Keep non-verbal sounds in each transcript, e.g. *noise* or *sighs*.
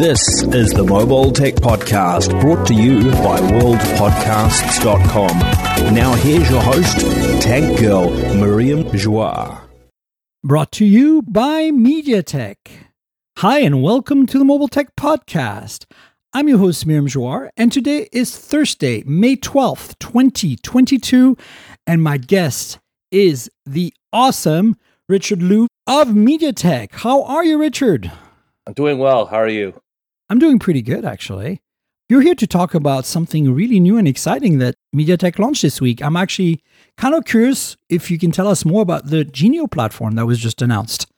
This is the Mobile Tech Podcast brought to you by worldpodcasts.com. Now here's your host, Tech Girl Miriam Joire. Brought to you by MediaTek. Hi, and welcome to the Mobile Tech Podcast. I'm your host, Miriam Joire, and today is Thursday, May 12th, 2022, and my guest is the awesome Richard Lu of MediaTek. How are you, Richard? I'm doing well. How are you? I'm doing pretty good, actually. You're here to talk about something really new and exciting that MediaTek launched this week. I'm actually kind of curious if you can tell us more about the Genio platform that was just announced.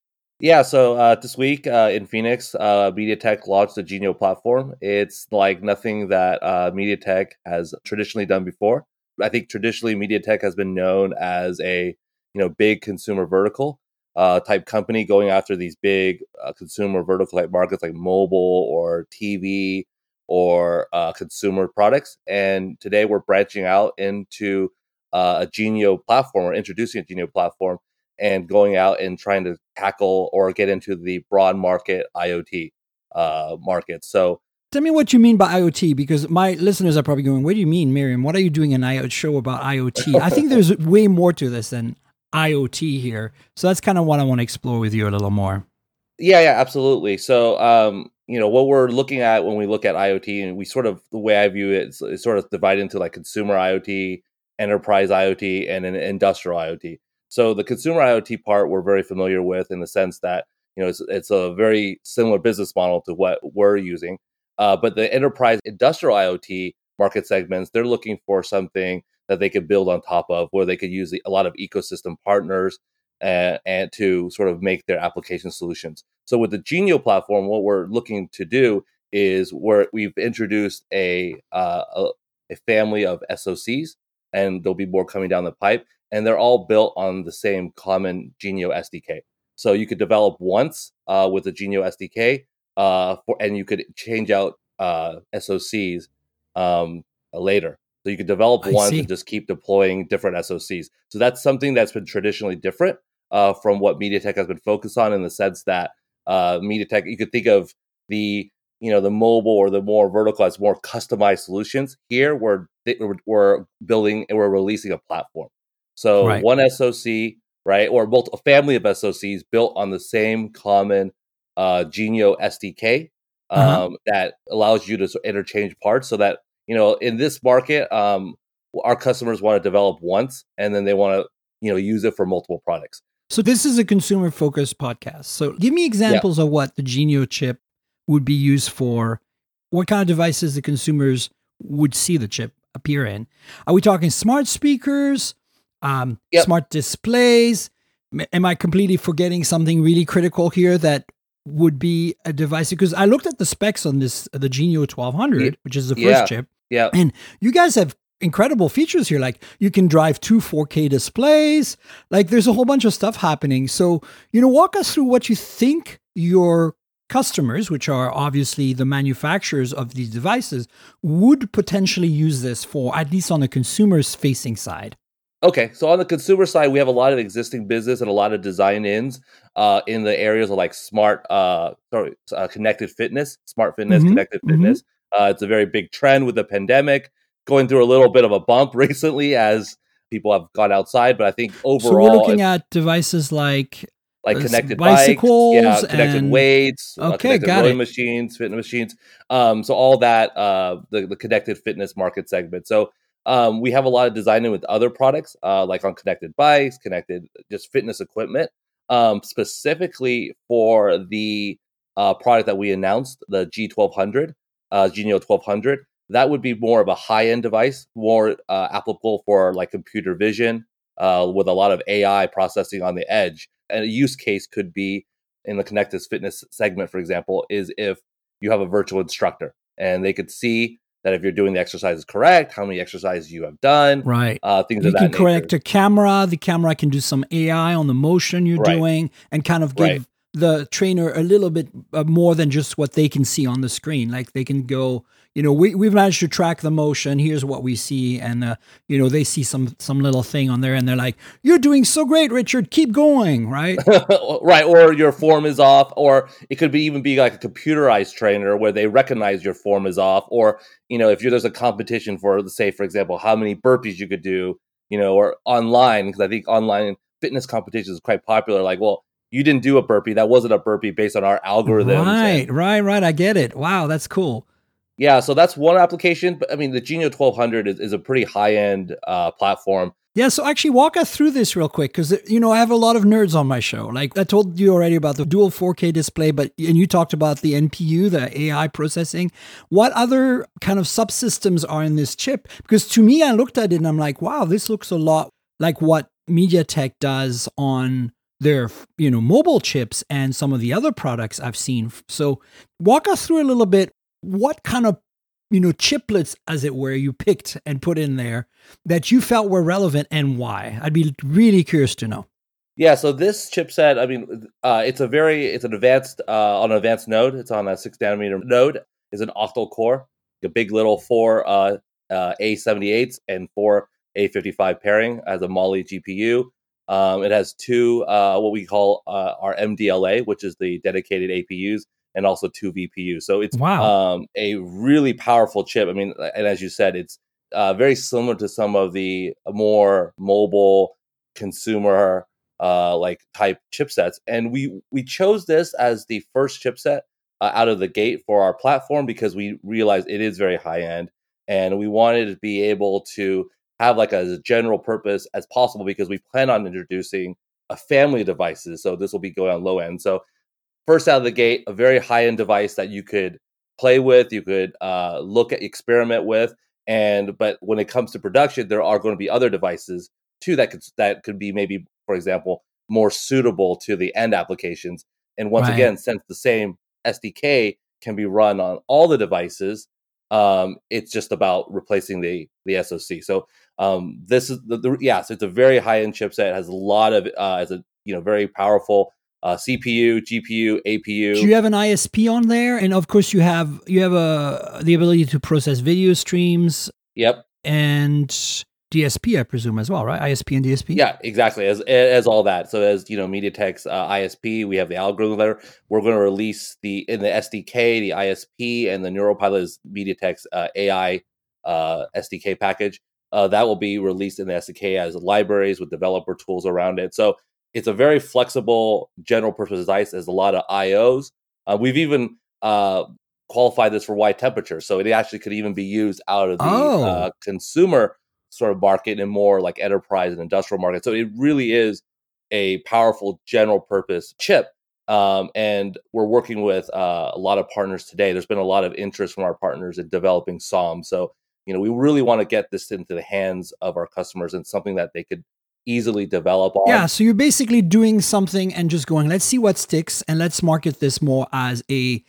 Yeah, so uh, this week uh, in Phoenix, uh, MediaTek launched the Genio platform. It's like nothing that uh, MediaTek has traditionally done before. I think traditionally MediaTek has been known as a you know big consumer vertical uh, type company going after these big uh, consumer vertical type markets like mobile or TV or uh, consumer products. And today we're branching out into uh, a Genio platform or introducing a Genio platform and going out and trying to tackle or get into the broad market IoT uh, market. So Tell me what you mean by IoT, because my listeners are probably going, "What do you mean, Miriam? What are you doing an IoT show about IoT?" I think there's *laughs* way more to this than IoT here. So that's kind of what I want to explore with you a little more. Yeah, yeah, absolutely. So, um, you know, what we're looking at when we look at IoT, and we sort of the way I view it is, sort of divided into like consumer IoT, enterprise IoT, and an industrial IoT. So, the consumer IoT part we're very familiar with in the sense that you know it's, it's a very similar business model to what we're using. Uh, but the enterprise industrial IoT market segments, they're looking for something that they could build on top of, where they could use the, a lot of ecosystem partners and, and to sort of make their application solutions. So with the Genio platform, what we're looking to do is where we've introduced a, uh, a, a family of SoCs, and there'll be more coming down the pipe, and they're all built on the same common Genio SDK. So you could develop once uh, with the Genio SDK, uh, for, and you could change out uh, SoCs um, later. So you can develop one and just keep deploying different SOCs. So that's something that's been traditionally different uh, from what MediaTek has been focused on in the sense that uh, MediaTek, you could think of the you know the mobile or the more vertical as more customized solutions. Here we're we're, building and we're releasing a platform. So Right. one SOC, right, or both a family of SOCs built on the same common uh, Genio SDK um, Uh-huh. that allows you to interchange parts, so that you know in this market, um, our customers want to develop once and then they want to you know use it for multiple products. So this is a consumer focused podcast. So give me examples of what the Genio chip would be used for. What kind of devices the consumers would see the chip appear in? Are we talking smart speakers, um, Yep. smart displays? Am I completely forgetting something really critical here that would be a device? Because I looked at the specs on this, the Genio 1200, Ye- which is the first yeah. chip. Yeah, And you guys have incredible features here. Like you can drive two 4K displays. Like there's a whole bunch of stuff happening. So, you know, walk us through what you think your customers, which are obviously the manufacturers of these devices, would potentially use this for, at least on the consumer's facing side. Okay, so on the consumer side, we have a lot of existing business and a lot of design ins uh, in the areas of like smart, uh, sorry, uh, connected fitness, smart fitness, Mhm, connected mhm. fitness. Uh, it's a very big trend with the pandemic, going through a little bit of a bump *laughs* recently as people have gone outside. But I think overall, so we're looking at devices like like uh, connected bicycles bikes, yeah, connected and- weights, uh, Okay, connected got rowing it. machines, fitness machines. Um, so all that, uh, the, the connected fitness market segment. So um, we have a lot of designing with other products, uh, like on connected bikes, connected just fitness equipment, um, specifically for the uh, product that we announced, the G1200, uh, Genio 1200. That would be more of a high end device, more uh, applicable for like computer vision uh, with a lot of AI processing on the edge. And a use case could be in the connected fitness segment, for example, is if you have a virtual instructor and they could see that if you're doing the exercises correct, how many exercises you have done, right. uh, things You of that can nature. correct a camera. The camera can do some AI on the motion you're Right. doing and kind of give Right. The trainer a little bit uh, more than just what they can see on the screen. Like they can go, you know, we we've managed to track the motion. Here's what we see, and uh, you know, they see some some little thing on there, and they're like, "You're doing so great, Richard. Keep going." Right, *laughs* right. Or your form is off, or it could be even be like a computerized trainer where they recognize your form is off, or you know, if you're, there's a competition for, say, for example, how many burpees you could do, you know, or online because I think online fitness competitions is quite popular. Like, well, you didn't do a burpee. That wasn't a burpee based on our algorithm. Right, and, right, right. I get it. Wow, that's cool. Yeah, so that's one application. But I mean, the Genio 1200 is, is a pretty high end uh, platform. Yeah, so actually walk us through this real quick because you know I have a lot of nerds on my show. Like I told you already about the dual 4K display, but and you talked about the NPU, the AI processing. What other kind of subsystems are in this chip? Because to me, I looked at it and I'm like, wow, this looks a lot like what MediaTek does on their you know mobile chips and some of the other products I've seen. So walk us through a little bit what kind of you know chiplets as it were you picked and put in there that you felt were relevant and why. I'd be really curious to know. Yeah so this chipset i mean uh, it's a very it's an advanced uh, on an advanced node. It's on a six nanometer node. Is an octal core a big little four uh, uh, a78s and four a55 pairing as a Mali gpu um, it has two uh, what we call uh, our mdla which is the dedicated apus and also two VPUs. So it's wow. um, a really powerful chip. I mean, and as you said, it's uh, very similar to some of the more mobile consumer uh, like type chipsets. And we we chose this as the first chipset uh, out of the gate for our platform because we realized it is very high end, and we wanted to be able to have like a general purpose as possible because we plan on introducing a family of devices. So this will be going on low end. So first out of the gate, a very high end device that you could play with, you could uh, look at, experiment with, and but when it comes to production, there are going to be other devices too that could that could be maybe, for example, more suitable to the end applications. And once right. again, since the same SDK can be run on all the devices, um, it's just about replacing the the SoC. So um, this is the, the yes, it's a very high end chipset. It has a lot of uh, as a you know very powerful uh, CPU, GPU, APU. Do you have an ISP on there? And of course, you have you have a uh, the ability to process video streams. Yep. And DSP, I presume, as well, right? ISP and DSP. Yeah, exactly. As as all that. So as you know, MediaTek's uh, ISP, we have the algorithm there. We're going to release the in the SDK, the ISP, and the NeuroPilot is MediaTek's uh, AI uh, SDK package. Uh, that will be released in the SDK as libraries with developer tools around it. So it's a very flexible general purpose device. Has a lot of IOs. Uh, we've even uh, qualified this for wide temperature, so it actually could even be used out of the oh. uh, consumer sort of market and more like enterprise and industrial market. So it really is a powerful general purpose chip. Um, and we're working with uh, a lot of partners today. There's been a lot of interest from our partners in developing SOM. So you know, we really want to get this into the hands of our customers and something that they could easily develop on. Yeah, so you're basically doing something and just going, let's see what sticks and let's market this more as a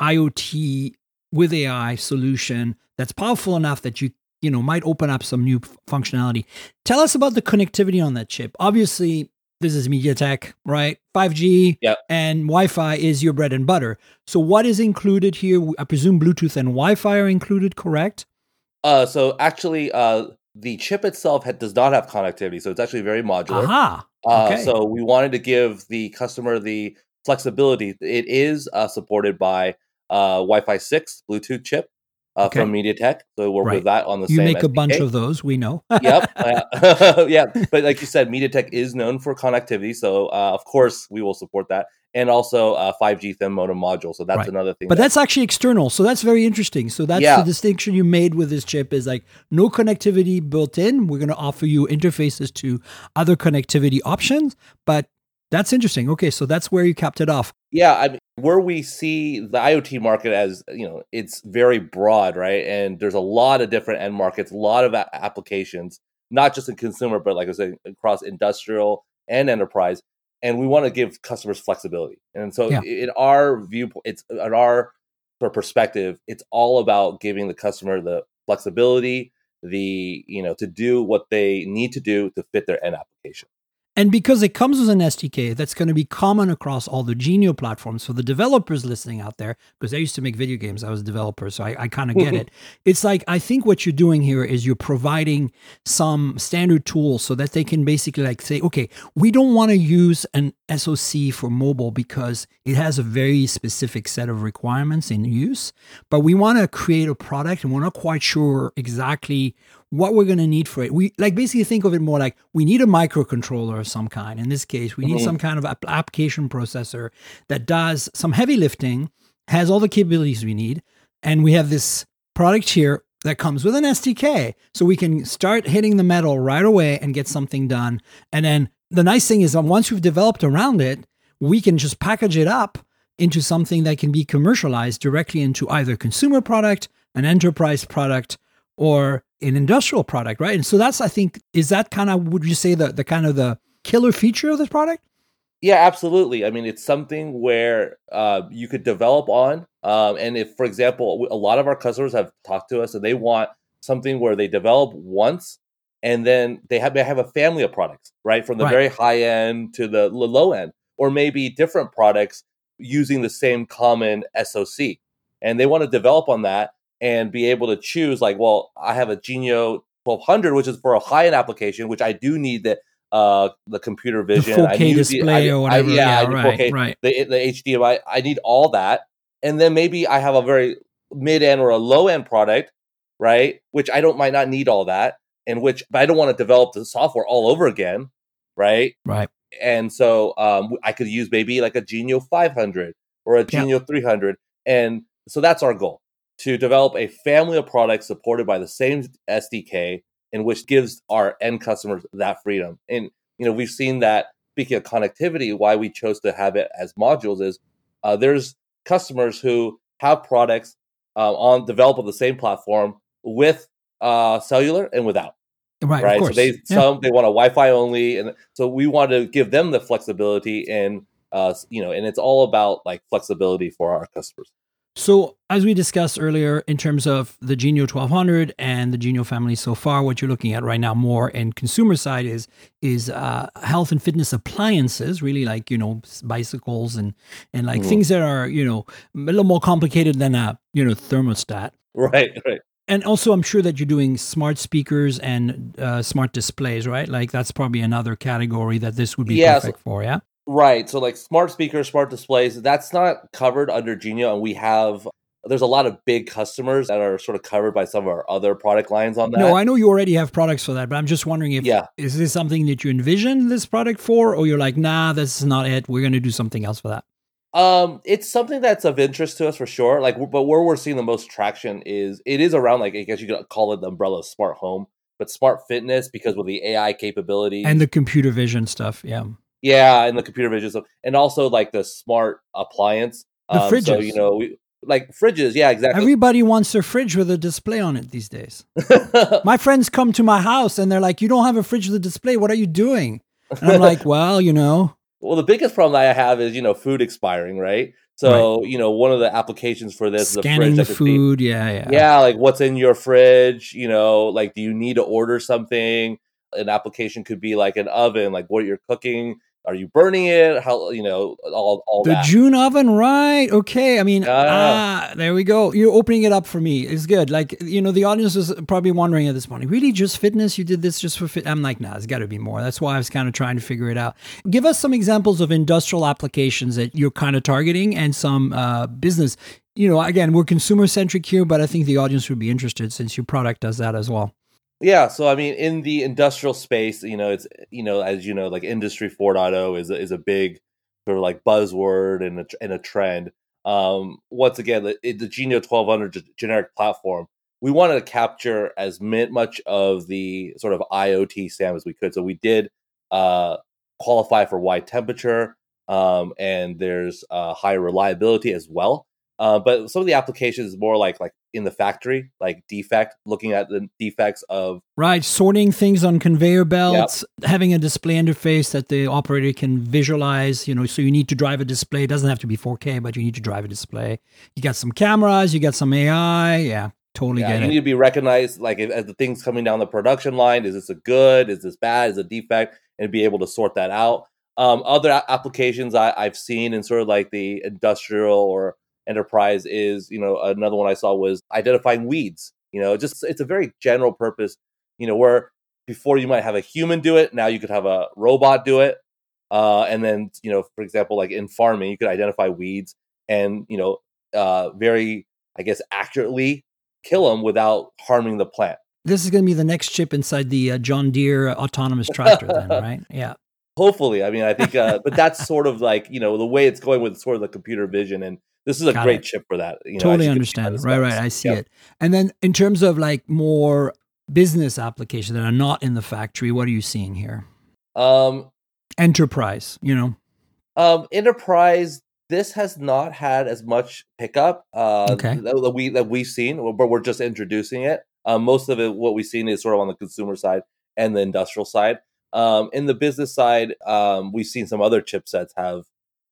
IoT with AI solution that's powerful enough that you you know might open up some new functionality. Tell us about the connectivity on that chip. Obviously, this is MediaTek, right? 5G yep. and Wi-Fi is your bread and butter. So what is included here? I presume Bluetooth and Wi-Fi are included, correct? Uh, so actually, uh, the chip itself ha- does not have connectivity, so it's actually very modular. Aha. Uh, okay. so we wanted to give the customer the flexibility. It is uh, supported by uh, Wi-Fi six Bluetooth chip uh, okay. from MediaTek. So we'll work right. with that on the you same. You make SDK. a bunch of those, we know. *laughs* yep, *laughs* yeah. But like you said, MediaTek is known for connectivity, so uh, of course we will support that and also a 5G thin modem module. So that's right. another thing. But that, that's actually external. So that's very interesting. So that's yeah. the distinction you made with this chip is like no connectivity built in. We're going to offer you interfaces to other connectivity options, but that's interesting. Okay, so that's where you capped it off. Yeah, I mean, where we see the IoT market as you know, it's very broad, right? And there's a lot of different end markets, a lot of a- applications, not just in consumer, but like I said, across industrial and enterprise and we want to give customers flexibility. And so, yeah. in our viewpoint, it's in our perspective, it's all about giving the customer the flexibility, the you know, to do what they need to do to fit their end application. And because it comes with an SDK that's going to be common across all the Genio platforms for the developers listening out there, because I used to make video games, I was a developer, so I, I kind of get mm-hmm. it. It's like, I think what you're doing here is you're providing some standard tools so that they can basically like say, okay, we don't want to use an SOC for mobile because it has a very specific set of requirements in use, but we want to create a product and we're not quite sure exactly what we're going to need for it. We like basically think of it more like we need a microcontroller of some kind. In this case, we need mm-hmm. some kind of application processor that does some heavy lifting, has all the capabilities we need, and we have this product here that comes with an SDK. So we can start hitting the metal right away and get something done. And then the nice thing is that once we've developed around it, we can just package it up into something that can be commercialized directly into either consumer product, an enterprise product, or an industrial product, right? And so that's, I think, is that kind of, would you say the, the kind of the killer feature of this product? Yeah, absolutely. I mean, it's something where uh, you could develop on. Um, and if, for example, a lot of our customers have talked to us and they want something where they develop once and then they have, they have a family of products, right? From the right. very high end to the low end, or maybe different products using the same common SOC. And they want to develop on that and be able to choose like, well, I have a Genio 1200, which is for a high end application, which I do need the uh the computer vision, the 4K display the, I, or whatever. I, yeah, yeah right, 4K, right. The, the HDMI. I need all that, and then maybe I have a very mid end or a low end product, right? Which I don't might not need all that, and which but I don't want to develop the software all over again, right? Right. And so um, I could use maybe like a Genio 500 or a Genio yeah. 300, and so that's our goal to develop a family of products supported by the same SDK and which gives our end customers that freedom. And you know, we've seen that speaking of connectivity, why we chose to have it as modules is uh, there's customers who have products uh, on develop on the same platform with uh, cellular and without. Right, right. So they yeah. some they want a Wi-Fi only, and so we want to give them the flexibility and uh, you know, and it's all about like flexibility for our customers. So, as we discussed earlier, in terms of the Genio 1200 and the Genio family so far, what you're looking at right now more in consumer side is is uh, health and fitness appliances, really like you know bicycles and and like mm. things that are you know a little more complicated than a you know thermostat. Right, right. And also, I'm sure that you're doing smart speakers and uh, smart displays, right? Like that's probably another category that this would be yeah, perfect so, for. Yeah. Right. So like smart speakers, smart displays, that's not covered under Genio and we have there's a lot of big customers that are sort of covered by some of our other product lines on that. No, I know you already have products for that, but I'm just wondering if yeah. is this something that you envision this product for or you're like, "Nah, this is not it. We're going to do something else for that." Um, it's something that's of interest to us for sure. Like, but where we're seeing the most traction is it is around like I guess you could call it the umbrella of smart home, but smart fitness because with the AI capabilities and the computer vision stuff. Yeah, yeah, and the computer vision stuff, and also like the smart appliance. The um, fridges. So, you know, we, like fridges. Yeah, exactly. Everybody wants their fridge with a display on it these days. *laughs* my friends come to my house and they're like, "You don't have a fridge with a display. What are you doing?" And I'm like, *laughs* "Well, you know." Well, the biggest problem that I have is you know food expiring, right? So right. you know one of the applications for this scanning is the food. yeah, yeah, yeah. Like what's in your fridge? You know, like do you need to order something? An application could be like an oven, like what you're cooking are you burning it? How you know all all the that. June oven, right? Okay, I mean, ah, there we go. You're opening it up for me. It's good. Like you know, the audience is probably wondering at this point, really, just fitness? You did this just for fit? I'm like, nah, it's got to be more. That's why I was kind of trying to figure it out. Give us some examples of industrial applications that you're kind of targeting, and some uh, business. You know, again, we're consumer centric here, but I think the audience would be interested since your product does that as well. Yeah, so I mean, in the industrial space, you know, it's you know, as you know, like Industry 4.0 is is a big sort of like buzzword and a, and a trend. Um, once again, the, the Genio 1200 generic platform, we wanted to capture as much of the sort of IoT SAM as we could. So we did uh, qualify for wide temperature, um, and there's uh, high reliability as well. Uh, but some of the applications is more like like in the factory, like defect, looking at the defects of right, sorting things on conveyor belts, yep. having a display interface that the operator can visualize. You know, so you need to drive a display. It doesn't have to be 4K, but you need to drive a display. You got some cameras, you got some AI. Yeah, totally yeah, get you it. need to be recognized like if, as the things coming down the production line. Is this a good? Is this bad? Is a defect? and be able to sort that out. Um, other a- applications I, I've seen in sort of like the industrial or enterprise is, you know, another one I saw was identifying weeds. You know, just it's a very general purpose. You know, where before you might have a human do it, now you could have a robot do it. Uh, and then, you know, for example, like in farming, you could identify weeds and, you know, uh, very, I guess, accurately kill them without harming the plant. This is going to be the next chip inside the uh, John Deere autonomous tractor, then, *laughs* right? Yeah. Hopefully, I mean, I think, uh, but that's sort of like you know the way it's going with sort of the computer vision, and this is a Got great it. chip for that. You know, totally you can see by understand. Right, right. I see Yep. it. And then in terms of like more business applications that are not in the factory, what are you seeing here? Um, Enterprise, you know. um, enterprise. This has not had as much pickup uh, Okay. that, that we that we've seen, but we're just introducing it. Um, most of it, what we've seen, is sort of on the consumer side and the industrial side. Um, in the business side, um, we've seen some other chipsets have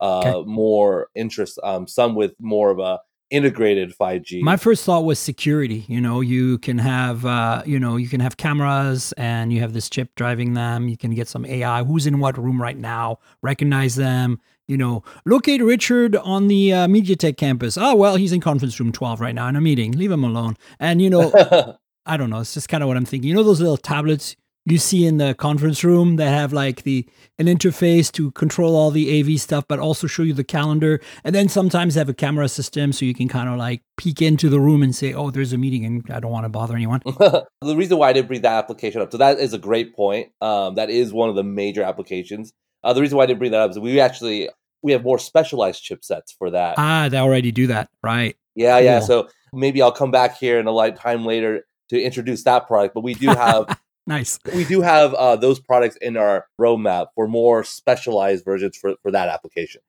uh, more interest. Um, some with more of a integrated 5G. My first thought was security. You know, you can have, uh, you know, you can have cameras and you have this chip driving them. You can get some AI. Who's in what room right now? Recognize them. You know, locate Richard on the uh, MediaTek campus. Oh, well, he's in conference room 12 right now in a meeting. Leave him alone. And, you know, *laughs* I don't know. It's just kind of what I'm thinking. You know those little tablets you see in the conference room that have like the an interface to control all the AV stuff, but also show you the calendar, and then sometimes have a camera system so you can kind of like peek into the room and say, "Oh, there's a meeting," and I don't want to bother anyone. *laughs* the reason why I didn't bring that application up, so that is a great point. Um, that is one of the major applications. Uh, the reason why I didn't bring that up is we actually we have more specialized chipsets for that. Ah, they already do that, right? yeah, yeah. So maybe I'll come back here in a light time later to introduce that product. But we do have *laughs* Nice. we do have uh, those products in our roadmap for more specialized versions for for that application.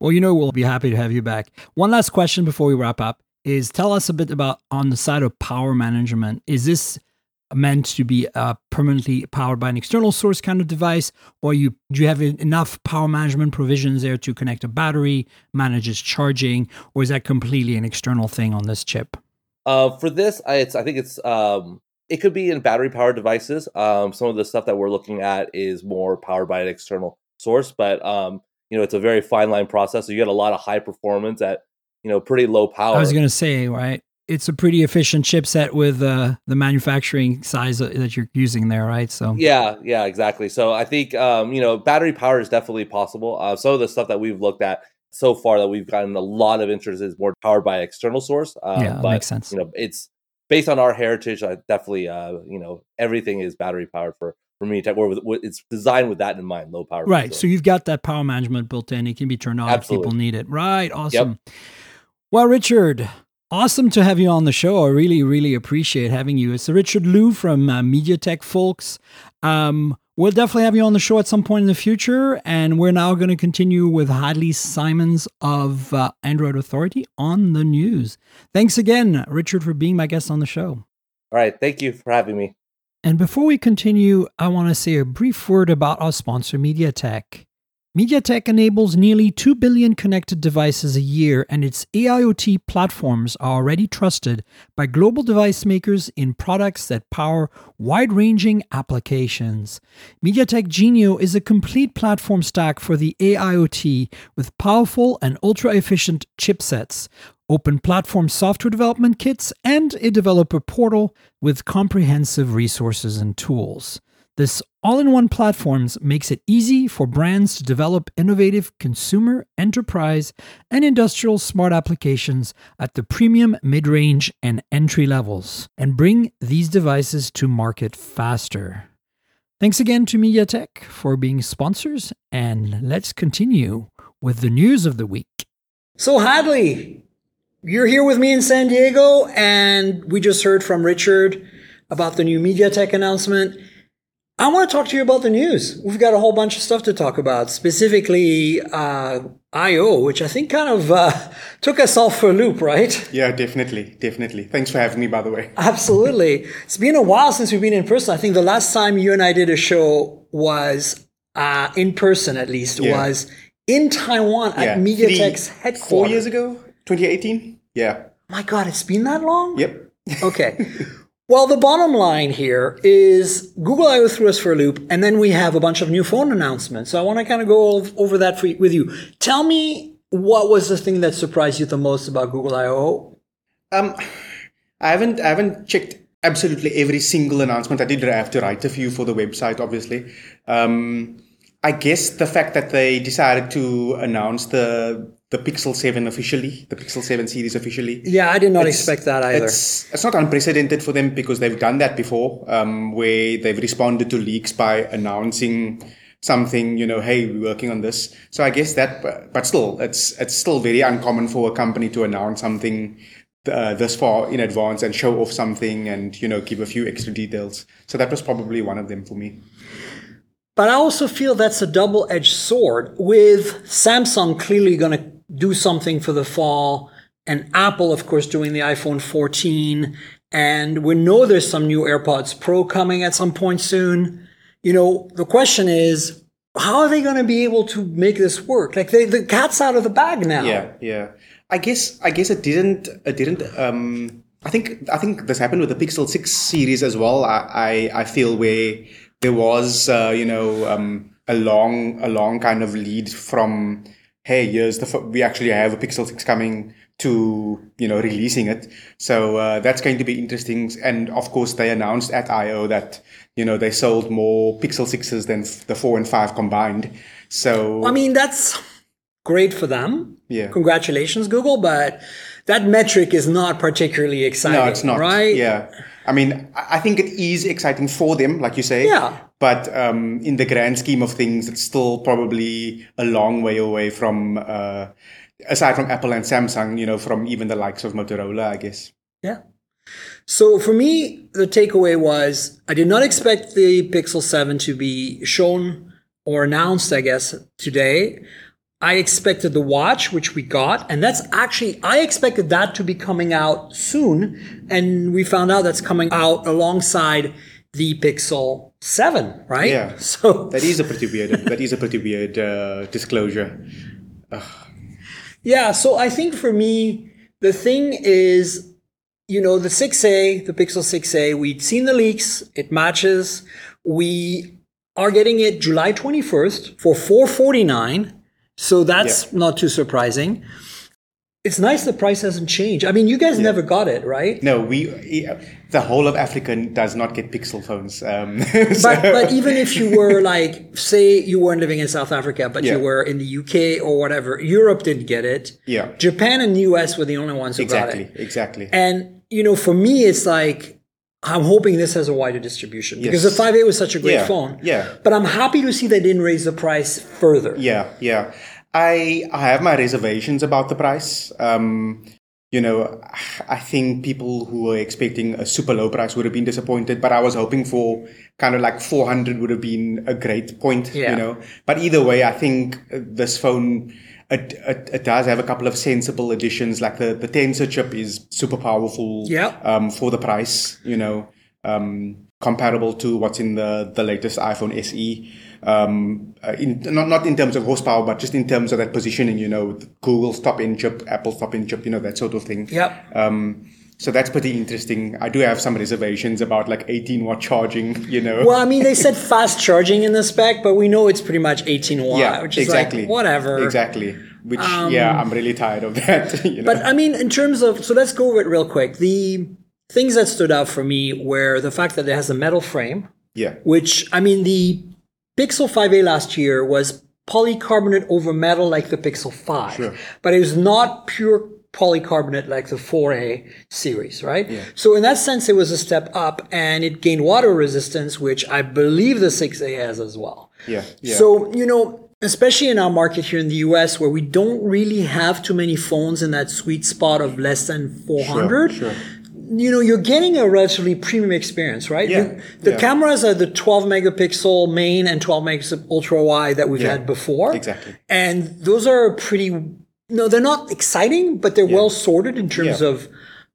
Well, you know, we'll be happy to have you back. One last question before we wrap up is tell us a bit about on the side of power management. Is this meant to be uh, permanently powered by an external source kind of device, or you do you have enough power management provisions there to connect a battery, manage its charging, or is that completely an external thing on this chip? Uh, for this, I, it's I think it's um, it could be in battery powered devices. Um, some of the stuff that we're looking at is more powered by an external source, but um, you know, it's a very fine line process. So you get a lot of high performance at you know pretty low power. I was going to say, right? It's a pretty efficient chipset with uh, the manufacturing size that you're using there, right? So yeah, yeah, exactly. So I think um, you know battery power is definitely possible. Uh, some of the stuff that we've looked at so far that we've gotten a lot of interest is more powered by external source. Um, yeah, but makes sense. you know, it's based on our heritage. I definitely, uh, you know, everything is battery powered for for me. Or with, it's designed with that in mind, low power. Right. So you've got that power management built in. It can be turned on if people need it. Right. Awesome. Well, Richard, awesome to have you on the show. I really, really appreciate having you. It's Richard Lu from uh, MediaTek, folks. Um, we'll definitely have you on the show at some point in the future. And we're now going to continue with Hadlee Simons of uh, Android Authority on the news. Thanks again, Richard, for being my guest on the show. All right, thank you for having me. And before we continue, I want to say a brief word about our sponsor, MediaTek. MediaTek enables nearly 2 billion connected devices a year, and its AIoT platforms are already trusted by global device makers in products that power wide ranging applications. MediaTek Genio is a complete platform stack for the AIoT with powerful and ultra efficient chipsets, open platform software development kits, and a developer portal with comprehensive resources and tools. This all in one platforms makes it easy for brands to develop innovative consumer, enterprise, and industrial smart applications at the premium, mid range, and entry levels, and bring these devices to market faster. Thanks again to MediaTek for being sponsors, and let's continue with the news of the week. So, Hadlee, you're here with me in San Diego, and we just heard from Richard about the new MediaTek announcement. I want to talk to you about the news. We've got a whole bunch of stuff to talk about, specifically uh, I/O, which I think kind of uh, *laughs* took us all for a loop, right? Yeah, definitely, definitely. Thanks for having me, by the way. *laughs* Absolutely. It's been a while since we've been in person. I think the last time you and I did a show was uh, in person, at least, Yeah. was in Taiwan Yeah, at MediaTek's three- headquarters. Four years ago, 2018. Yeah. My God, it's been that long. Yep. Okay. *laughs* Well, the bottom line here is Google I/O threw us for a loop, and then we have a bunch of new phone announcements. So I want to kind of go over that for, with you. Tell me what was the thing that surprised you the most about Google I/O? Um, I haven't I haven't checked absolutely every single announcement. I did have to write a few for the website, obviously. Um, I guess the fact that they decided to announce the the Pixel 7 officially, the Pixel 7 series officially. Yeah, I did not expect that either. It's, it's not unprecedented for them because they've done that before, um, where they've responded to leaks by announcing something, you know, hey, we're working on this. So I guess that, but still, it's it's still very uncommon for a company to announce something uh, this far in advance and show off something and you know give a few extra details. So that was probably one of them for me. But I also feel that's a double edged sword with Samsung clearly going to do something for the fall, and Apple, of course, doing the iPhone 14. And we know there's some new AirPods Pro coming at some point soon. You know, the question is, how are they going to be able to make this work? Like they, the cat's out of the bag now. Yeah, yeah. I guess I guess it didn't it didn't um I think I think this happened with the Pixel 6 series as well. I I, I feel where there was uh, you know um, a long a long kind of lead from hey here's the we actually have a Pixel 6 coming to you know releasing it. So uh, that's going to be interesting. And of course they announced at I/O that you know they sold more Pixel 6s than the 4 and 5 combined. So I mean that's great for them. Yeah. Congratulations, Google, but that metric is not particularly exciting. No, it's not. Right? Yeah. I mean, I think it is exciting for them, like you say. Yeah. But um, in the grand scheme of things, it's still probably a long way away from, uh, aside from Apple and Samsung, you know, from even the likes of Motorola, I guess. Yeah. So for me, the takeaway was I did not expect the Pixel 7 to be shown or announced, I guess, today. I expected the watch, which we got, and that's actually, I expected that to be coming out soon. And we found out that's coming out alongside the Pixel 7, right? Yeah. *laughs* So that is a pretty weird, that is a pretty weird uh, disclosure. Ugh. Yeah. So I think for me, the thing is, you know, the 6A, the Pixel 6A, we'd seen the leaks, it matches. We are getting it July 21st for 449 so that's yeah. not too surprising. It's nice the price hasn't changed. I mean, you guys yeah. never got it, right? No, we the whole of Africa does not get Pixel phones. Um, *laughs* so. but, but even if you were *laughs* like, say, you weren't living in South Africa, but yeah. you were in the UK or whatever, Europe didn't get it. Yeah, Japan and the US were the only ones who exactly, got it. Exactly, exactly. And you know, for me, it's like I'm hoping this has a wider distribution because the 5A was such a great yeah, phone. Yeah. But I'm happy to see they didn't raise the price further. Yeah, yeah. I I have my reservations about the price. Um, you know, I think people who were expecting a super low price would have been disappointed, but I was hoping for kind of like 400 would have been a great point, yeah. you know. But either way, I think this phone, it, it, it, does have a couple of sensible additions. Like the, the tensor chip is super powerful yeah. um, for the price, you know, um, comparable to what's in the, the latest iPhone SE um, uh, in, not not in terms of horsepower, but just in terms of that positioning. You know, Google's top end chip, Apple's top end chip. You know that sort of thing. Yep. Um, so that's pretty interesting. I do have some reservations about like 18 watt charging, you know. Well, I mean, they said fast charging in the spec, but we know it's pretty much 18 watt, yeah, which is exactly. like whatever. Exactly. Which, um, yeah, I'm really tired of *laughs* that. You know? But I mean, in terms of, so let's go over it real quick. The things that stood out for me were the fact that it has a metal frame. Yeah. Which, I mean, the Pixel 5a last year was polycarbonate over metal like the Pixel 5, sure. but it was not pure polycarbonate like the 4A series, right? Yeah. So in that sense, it was a step up and it gained water resistance, which I believe the 6A has as well. Yeah. yeah. So, you know, especially in our market here in the US where we don't really have too many phones in that sweet spot of less than 400. Sure, sure you know, you're getting a relatively premium experience, right? Yeah. You, the yeah. cameras are the 12 megapixel main and 12 megapixel ultra wide that we've yeah. had before. Exactly. And those are pretty, no, they're not exciting, but they're yeah. well sorted in terms of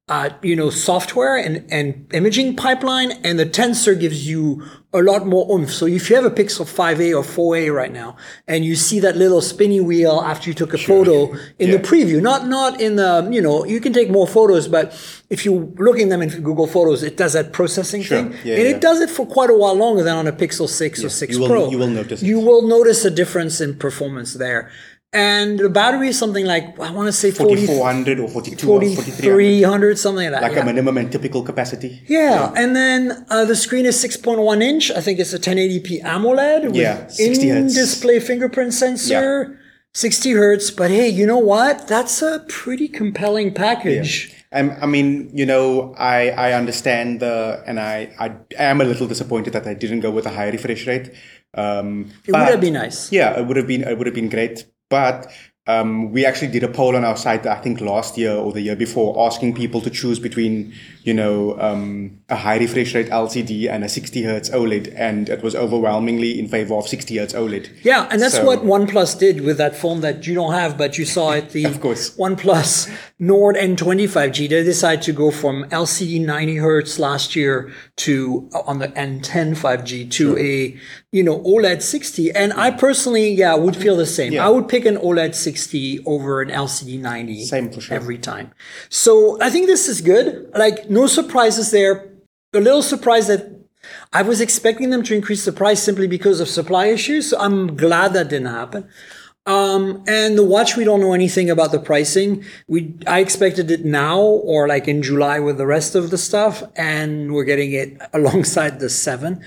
uh, you know, software and, and imaging pipeline, and the tensor gives you a lot more oomph. So if you have a Pixel 5a or 4a right now, and you see that little spinny wheel after you took a photo in Yeah. the preview, not not in the, you know, you can take more photos, but if you look in them in Google Photos, it does that processing Sure. thing, Yeah, and yeah. it does it for quite a while longer than on a Pixel 6 or 6 You will- Pro. you will notice it. You will notice a difference in performance there. And the battery is something like I want to say 40, 4400 or 42 or 4300. 4300, something like that. Like yeah. a minimum and typical capacity. Yeah, and then uh, the screen is 6.1 inch. I think it's a 1080p AMOLED with Yeah, 60 hertz. in-display fingerprint sensor, yeah. 60 hertz. But hey, you know what? That's a pretty compelling package. Um, I mean, you know, I, I understand the, and I, I am a little disappointed that I didn't go with a high refresh rate. Um, It would have been nice. Yeah, it would have been, it would have been great. But um, we actually did a poll on our site, I think last year or the year before, asking people to choose between, you know, um, a high refresh rate LCD and a 60 hertz OLED, and it was overwhelmingly in favor of 60 hertz OLED. Yeah, and that's So- what OnePlus did with that phone that you don't have, but you saw at the *laughs* Of course. OnePlus Nord N20 5G. They decided to go from LCD 90 hertz last year to uh, on the N10 5G to a you know OLED 60. And I personally, yeah, would feel the same. Yeah. I would pick an OLED 60 over an LCD 90 Same for sure. every time. So I think this is good. Like no surprises there. A little surprised that I was expecting them to increase the price simply because of supply issues. So I'm glad that didn't happen. Um, and the watch, we don't know anything about the pricing. We, I expected it now or like in July with the rest of the stuff, and we're getting it alongside the seven,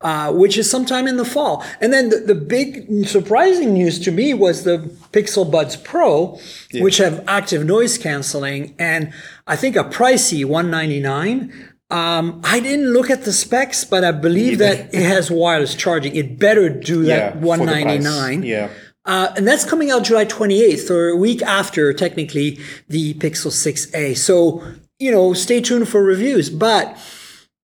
uh, which is sometime in the fall. And then the, the big surprising news to me was the Pixel Buds Pro, which have active noise canceling, and I think a pricey 199. Um, I didn't look at the specs, but I believe that it has wireless charging. It better do that for 199. Yeah. Uh, and that's coming out July 28th, or a week after, technically, the Pixel 6a. So, you know, stay tuned for reviews. But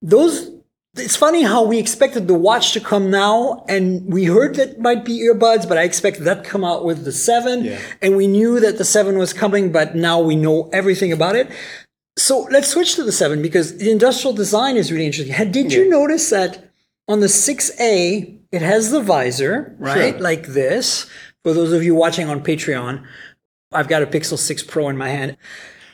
those, it's funny how we expected the watch to come now, and we heard that might be earbuds, but I expected that to come out with the 7. Yeah. And we knew that the 7 was coming, but now we know everything about it. So let's switch to the 7 because the industrial design is really interesting. Did you notice that on the 6A, it has the visor, right? Sure. Like this. For those of you watching on Patreon, I've got a Pixel 6 Pro in my hand.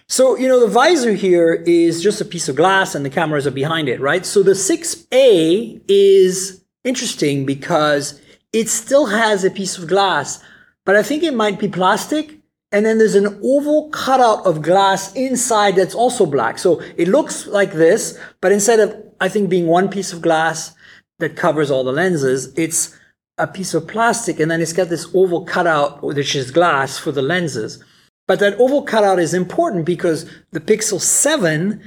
So, you know, the visor here is just a piece of glass and the cameras are behind it, right? So the 6A is interesting because it still has a piece of glass, but I think it might be plastic. And then there's an oval cutout of glass inside that's also black. So it looks like this, but instead of, I think, being one piece of glass that covers all the lenses, it's a piece of plastic and then it's got this oval cutout, which is glass for the lenses. But that oval cutout is important because the Pixel 7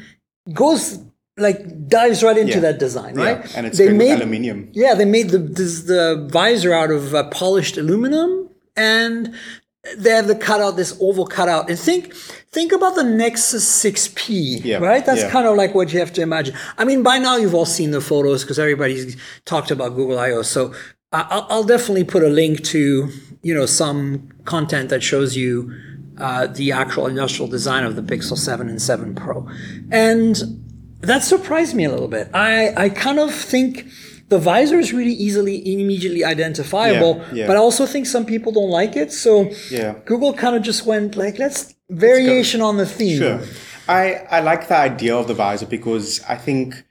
goes like dives right into Yeah. that design, right? Yeah, and it's made with aluminium. Yeah, they made the this, the visor out of uh, polished aluminum, and they have the cutout, this oval cutout. And think think about the Nexus 6P, Yeah, right? That's yeah. kind of like what you have to imagine. I mean, by now you've all seen the photos because everybody's talked about Google I/O. So I'll, I'll definitely put a link to you know some content that shows you. Uh, the actual industrial design of the Pixel 7 and 7 Pro. And that surprised me a little bit. I, I kind of think the visor is really easily immediately identifiable, Yeah, yeah. but I also think some people don't like it. So Yeah. Google kind of just went like, let's variation on the theme. Sure. I, I like the idea of the visor because I think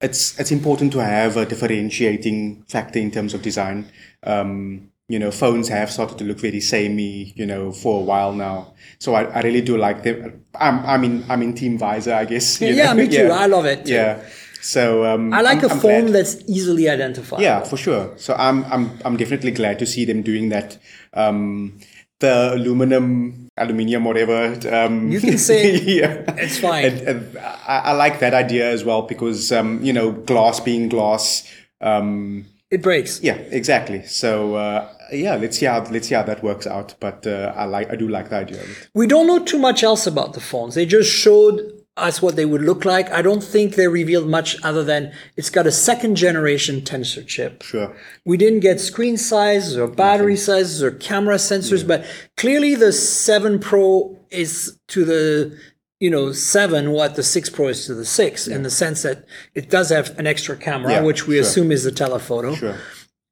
it's it's important to have a differentiating factor in terms of design. Um, you know, phones have started to look very samey, you know, for a while now. So I, I really do like them. I'm I'm in I'm in Team Visor, I guess. Yeah, know? me too. *laughs* I love it. too. Yeah. So um, I like I'm- a I'm phone glad. that's easily identifiable. Yeah, for sure. So I'm I'm I'm definitely glad to see them doing that. Um, the aluminum, aluminium, whatever. Um, You can say *laughs* yeah, it's fine. And, and I, I like that idea as well because um, you know, glass being glass. Um, It breaks. yeah, exactly. So uh, yeah, let's see how let's see how that works out. But uh, I like I do like the idea of it. We don't know too much else about the phones. They just showed us what they would look like. I don't think they revealed much other than it's got a second generation tensor chip. Sure. We didn't get screen sizes or battery sizes or camera sensors, but clearly the 7 Pro is to the you know, seven what the six Pro is to the six in the sense that it does have an extra camera, Yeah, which we sure. assume is the telephoto. Sure.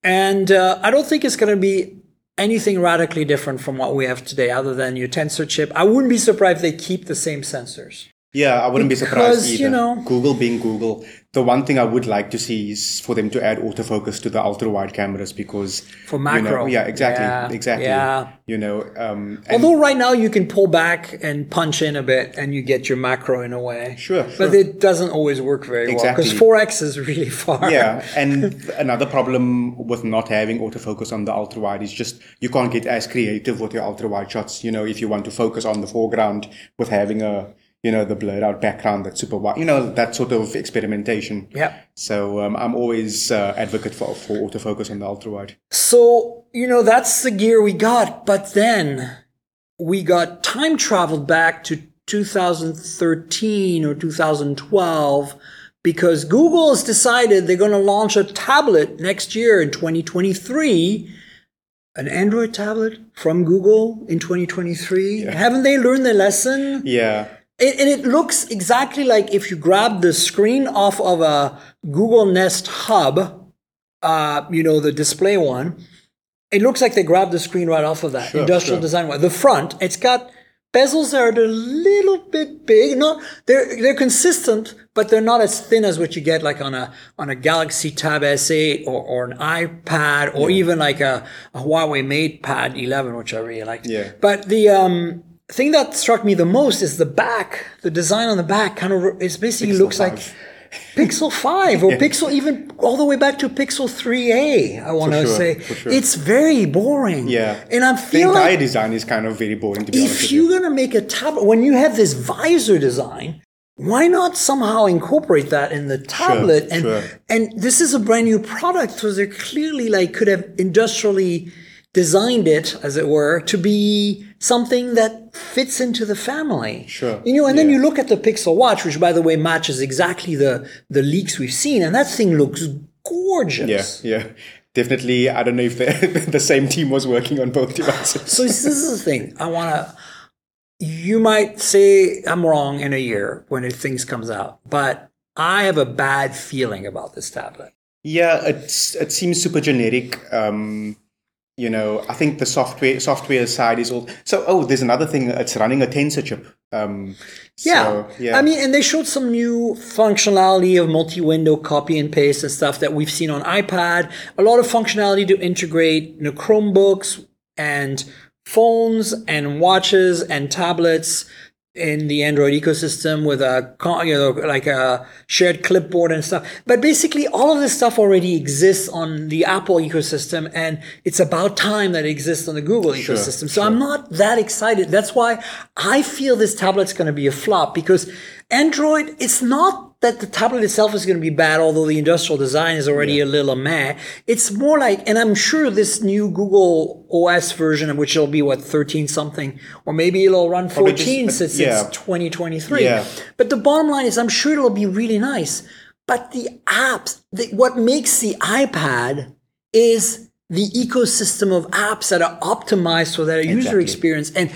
And uh, I don't think it's going to be anything radically different from what we have today, other than your tensor chip. I wouldn't be surprised if they keep the same sensors. Yeah, I wouldn't be surprised either. you know- Google being Google, the one thing I would like to see is for them to add autofocus to the ultra wide cameras because For you know- macro. yeah, exactly, Yeah, exactly. yeah. You know, um, Although right now you can pull back and punch in a bit, and you get your macro in a way. Sure, but it doesn't always work very well because 4x is really *laughs* far. yeah, and another problem with not having autofocus on the ultra wide is just you can't get as creative with your ultra wide shots. You know, if you want to focus on the foreground with having a you know the blurred out background that's super wide, you know that sort of experimentation. Yeah. So um, I'm always uh, advocate for for autofocus on the ultra wide. So, you know, that's the gear we got. But then we got time traveled back to 2013 or 2012 because Google has decided they're going to launch a tablet next year in 2023. An Android tablet from Google in 2023. Haven't they learned their lesson? Yeah. It, and it looks exactly like if you grab the screen off of a Google Nest Hub, uh, you know, the display one. It looks like they grabbed the screen right off of that Sure, industrial sure. design one. The front, it's got bezels that are a little bit big. Not they're they're consistent, but they're not as thin as what you get like on a on a Galaxy Tab S8 or, or an iPad or even like a, a Huawei Mate Pad 11, which I really like. Yeah. But the um, thing that struck me the most is the back. The design on the back kind of is basically Pixel looks 5. like *laughs* Pixel 5 or Pixel even all the way back to Pixel 3a, I want to sure, say. sure. It's very boring. Yeah. And I The feel entire like design is kind of very boring to be if you're you. going to make a tablet, when you have this visor design, why not somehow incorporate that in the tablet? and sure. and this is a brand new product, so they clearly like could have industrially designed it, as it were, to be something that fits into the family. Sure. You know, and then you look at the Pixel Watch, which by the way matches exactly the the leaks we've seen, and that thing looks gorgeous. Yeah, yeah. Definitely, I don't know if the, *laughs* the same team was working on both devices. So this is the thing. I want to. You might say I'm wrong in a year when it, things comes out, but I have a bad feeling about this tablet. Yeah, it's it seems super generic. Um, you know, I think the software software side is all. So, oh, there's another thing. It's running a tensor chip. Um, Yeah. so, yeah. I mean, and they showed some new functionality of multi-window copy and paste and stuff that we've seen on iPad. A lot of functionality to integrate you know, Chromebooks and phones and watches and tablets in the Android ecosystem with a you know like a shared clipboard and stuff. But basically, all of this stuff already exists on the Apple ecosystem, and it's about time that it exists on the Google ecosystem. So I'm not that excited. That's why I feel this tablet's going to be a flop because Android. It's not that the tablet itself is going to be bad, although the industrial design is already a little meh. It's more like, and I'm sure this new Google OS version, which will be what 13 something, or maybe it'll run oh, Probably just- 14 since yeah. it's 2023. Yeah. But the bottom line is, I'm sure it'll be really nice. But the apps, the, what makes the iPad is the ecosystem of apps that are optimized for that user Exactly. experience. And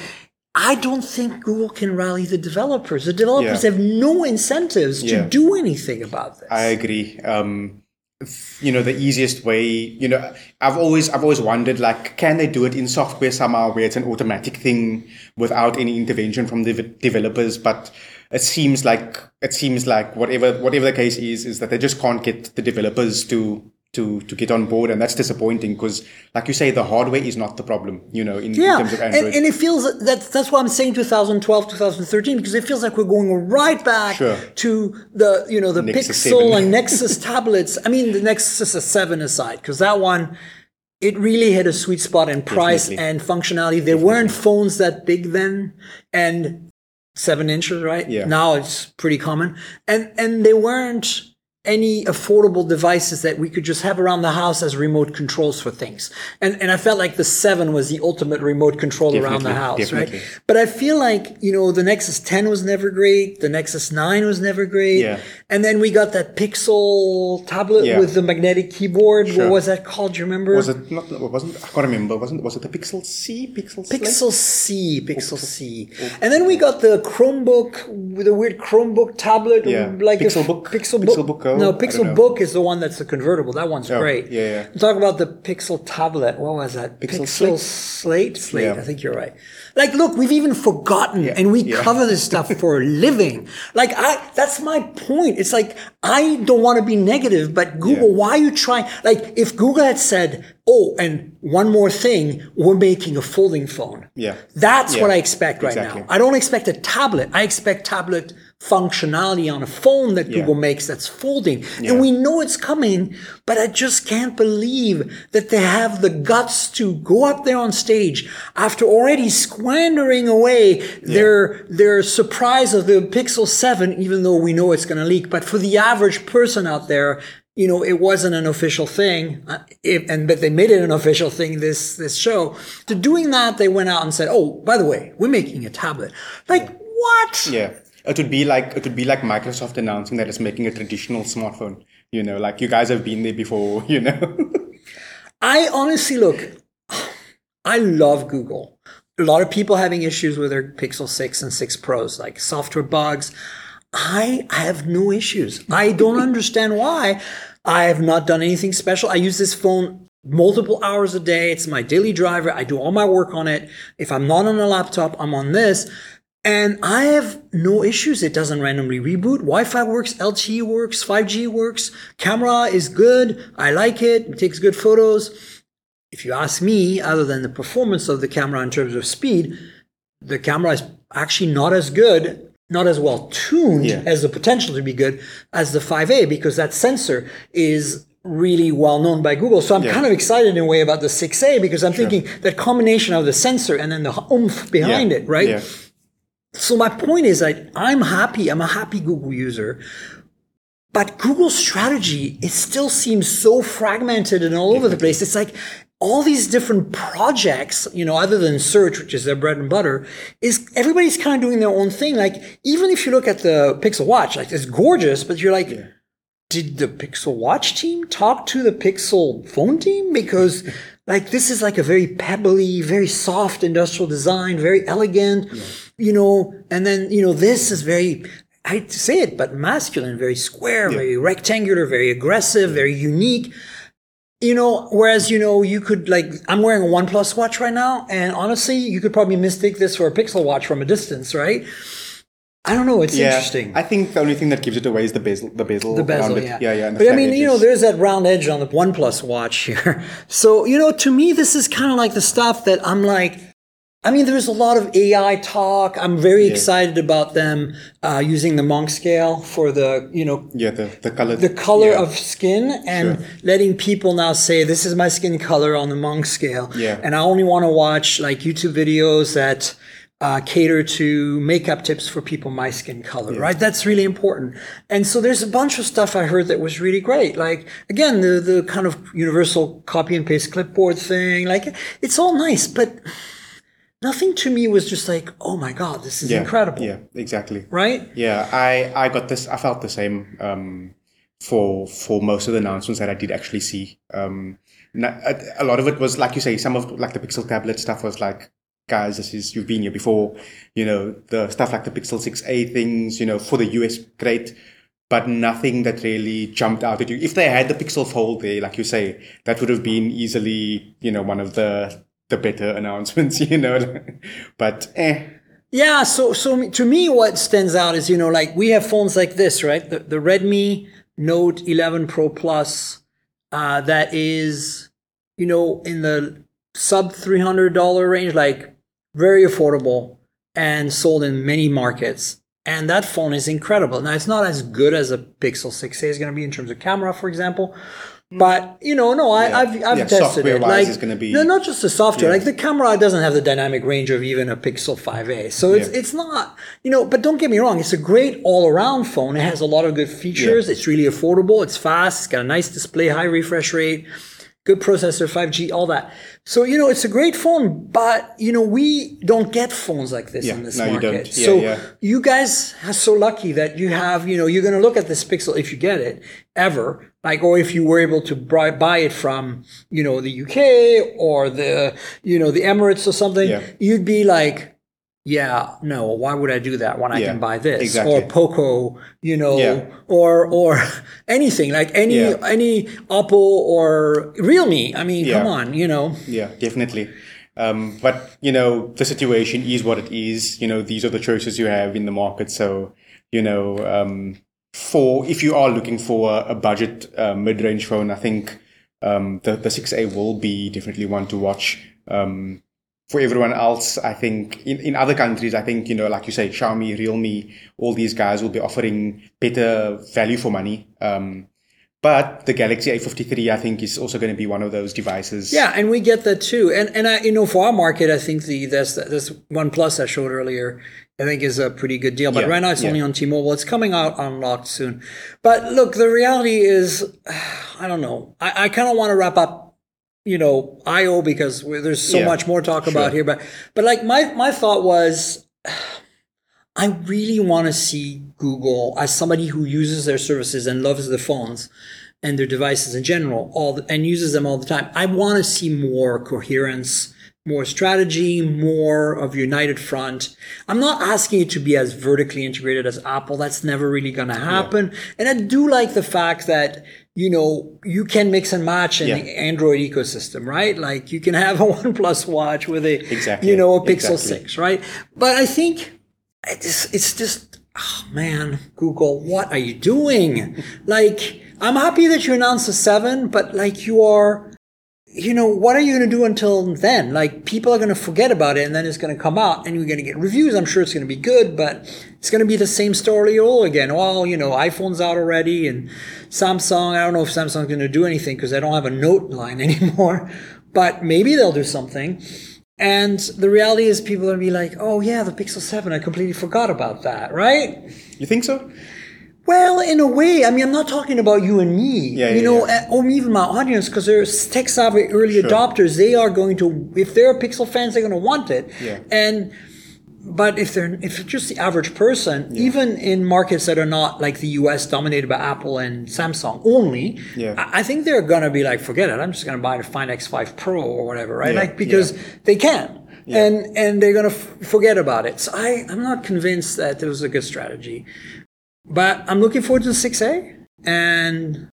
I don't think Google can rally the developers. The developers Yeah. have no incentives to do anything about this. I agree. Um, you know, the easiest way. You know, I've always I've always wondered like, can they do it in software somehow where it's an automatic thing without any intervention from the v- developers? But it seems like it seems like whatever whatever the case is, is that they just can't get the developers to. To, to get on board and that's disappointing because like you say the hardware is not the problem you know in, in terms of and, android and it feels that that's why I'm saying 2012, 2013 because it feels like we're going right back Sure. to the you know the Nexus Pixel 7. and *laughs* Nexus tablets. I mean the Nexus 7 aside because that one it really hit a sweet spot in price Definitely. and functionality. There weren't phones that big then, and seven inches, right? Yeah. Now it's pretty common, and and they weren't any affordable devices that we could just have around the house as remote controls for things. And and I felt like the 7 was the ultimate remote control around the house, definitely. right? But I feel like, you know, the Nexus 10 was never great, the Nexus 9 was never great. Yeah. And then we got that Pixel tablet Yeah. with the magnetic keyboard. What was that called? Do you remember? Was it not? Wasn't I can't remember. Wasn't was it the Pixel C? Pixel? Pixel C, Pixel C. And then we got the Chromebook with a weird Chromebook tablet. Yeah. Like a Pixel Book. Pixel Pixel Book. Uh, No, Pixel. Book is the one that's the convertible. That one's Oh, great. yeah, yeah. Talk about the Pixel tablet. What was that? Pixel Slate? Slate? Slate? Yeah. I think you're right. Like, look, we've even forgotten and we yeah. cover this stuff *laughs* for a living. Like, I, that's my point. It's like, I don't want to be negative, but Google, Yeah. why are you trying? Like, if Google had said, oh, and one more thing, we're making a folding phone. Yeah. That's Yeah. what I expect right Exactly. now. I don't expect a tablet. I expect tablet functionality on a phone that Yeah. Google makes that's folding. Yeah. And we know it's coming, but I just can't believe that they have the guts to go up there on stage after already squandering away their their surprise of the Pixel 7, even though we know it's going to leak. But for the average person out there, you know, it wasn't an official thing, uh, if, and but they made it an official thing this this show. To doing that, they went out and said, "Oh, by the way, we're making a tablet." Like what? Yeah. It would be like it would be like Microsoft announcing that it's making a traditional smartphone. You know, like you guys have been there before. *laughs* You know. I honestly look. I love Google. A lot of people having issues with their Pixel 6 and 6 Pros, like software bugs. I have no issues. I don't understand why. I have not done anything special. I use this phone multiple hours a day. It's my daily driver. I do all my work on it. If I'm not on a laptop, I'm on this. And I have no issues. It doesn't randomly reboot. Wi-Fi works, LTE works, 5G works. Camera is good. I like it. It takes good photos. If you ask me, other than the performance of the camera in terms of speed, the camera is actually not as good, not as well tuned Yeah. as the potential to be good as the 5A because that sensor is really well known by Google. So I'm Yeah. kind of excited in a way about the 6A because I'm thinking that combination of the sensor and then the oomph behind Yeah. it, right? Yeah. So my point is that I'm happy. I'm a happy Google user. But Google's strategy, it still seems so fragmented and all over the place. It's like all these different projects, you know, other than search, which is their bread and butter, is everybody's kind of doing their own thing. Like even if you look at the Pixel Watch, like it's gorgeous, but you're like, did the Pixel Watch team talk to the Pixel phone team? Because *laughs* like this is like a very pebbly, very soft industrial design, very elegant, you know, and then, you know, this is very, I hate to say it, but masculine, very square, very rectangular, very aggressive, very unique. You know, whereas, you know, you could like, I'm wearing a OnePlus watch right now, and honestly, you could probably mistake this for a Pixel watch from a distance, right? I don't know. It's Yeah. interesting. I think the only thing that gives it away is the bezel. The bezel. The bezel, yeah. Yeah, yeah. But I mean, you know, there's that round edge on the OnePlus watch here. *laughs* So, you know, to me, this is kind of like the stuff that I'm like, I mean, there's a lot of AI talk. I'm very excited about them uh, using the monk scale for the, you know, yeah, the the color. the color yeah. of skin and letting people now say this is my skin color on the monk scale Yeah. and i only want to watch like youtube videos that uh, cater to makeup tips for people my skin color right that's really important and so there's a bunch of stuff i heard that was really great like again the the kind of universal copy and paste clipboard thing like it's all nice but nothing to me was just like oh my god this is yeah, incredible Yeah, exactly. right Yeah, I I got this. I felt the same um, for for most of the announcements that I did actually see. Um, a lot of it was like you say, some of like the Pixel tablet stuff was like, guys, this is you've been here before. You know, the stuff like the Pixel 6a things. You know, for the US, great. But nothing that really jumped out at you. If they had the Pixel Fold there, like you say, that would have been easily, you know, one of the the better announcements. *laughs* You know, but eh, Yeah, so so to me, what stands out is you know like we have phones like this, right? The the Redmi Note 11 Pro Plus, uh, that is, you know, in the sub three hundred dollar range, like very affordable and sold in many markets. And that phone is incredible. Now it's not as good as a Pixel 6a is going to be in terms of camera, for example, But you know, no, I, Yeah. I've I've Yeah, tested it. Like, it's gonna be- no, not just the software. Yeah. Like the camera doesn't have the dynamic range of even a Pixel 5a, so it's it's not you know. But don't get me wrong, it's a great all around phone. It has a lot of good features. It's really affordable. It's fast. It's got a nice display, high refresh rate, good processor, 5G, all that. So you know, it's a great phone. But you know, we don't get phones like this Yeah. in this No, you market. don't. Yeah, so yeah. you guys are so lucky that you have, you know, you're going to look at this Pixel if you get it ever, like, or if you were able to buy, buy it from, you know, the UK or the, you know, the Emirates or something, you'd be like, yeah, no, why would I do that when I Yeah, can buy this exactly. or Poco, you know, Yeah. or or *laughs* anything like any Yeah. any Oppo or Realme. I mean, come on, you know. Yeah, definitely. Um, but you know, the situation is what it is. You know, these are the choices you have in the market. So you know, um, for if you are looking for a, a budget uh, mid-range phone, I think um, the the 6A will be definitely one to watch. Um, for everyone else, I think in, in other countries, I think, you know, like you say, Xiaomi, Realme, all these guys will be offering better value for money. Um, but the Galaxy A53, I think, is also going to be one of those devices. Yeah, and we get that too. And and I, you know, for our market, I think the this this One Plus I showed earlier, I think is a pretty good deal. But Yeah, right now it's yeah. only on T-Mobile. It's coming out unlocked soon. But look, the reality is, *sighs* I don't know. I, I kind of want to wrap up. You know, IO because there's so Yeah, much more to talk about here. But but like my my thought was, *sighs* I really want to see Google as somebody who uses their services and loves the phones and their devices in general, all the, and uses them all the time. I want to see more coherence, more strategy, more of united front. I'm not asking it to be as vertically integrated as Apple. That's never really going to happen. And I do like the fact that you know you can mix and match in Yeah. the Android ecosystem, right? Like you can have a *laughs* OnePlus watch with a Exactly. you know a Pixel Exactly. Six, right? But I think it's it's just oh man google what are you doing *laughs* like i'm happy that you announced the 7 but like you are you know what are you going to do until then like people are going to forget about it and then it's going to come out and you're going to get reviews i'm sure it's going to be good but it's going to be the same story all again well you know iphone's out already and samsung i don't know if samsung's going to do anything because they don't have a note line *laughs* anymore but maybe they'll do something and the reality is, people are gonna be like, "Oh yeah, the Pixel Seven. I completely forgot about that." Right? You think so? Well, in a way, I mean, I'm not talking about you and me. Yeah, you yeah, know, yeah. uh, or even my audience, because they're tech savvy early Sure. adopters. They are going to, if they're Pixel fans, they're going to want it. Yeah. And but if they're if you're just the average person, even in markets that are not like the U.S. dominated by Apple and Samsung only, Yeah. I, think they're gonna be like, forget it. I'm just gonna buy the Find X5 Pro or whatever, right? Yeah, Like because they can, Yeah. and and they're gonna f- forget about it. So I I'm not convinced that it was a good strategy, but I'm looking forward to the 6A, and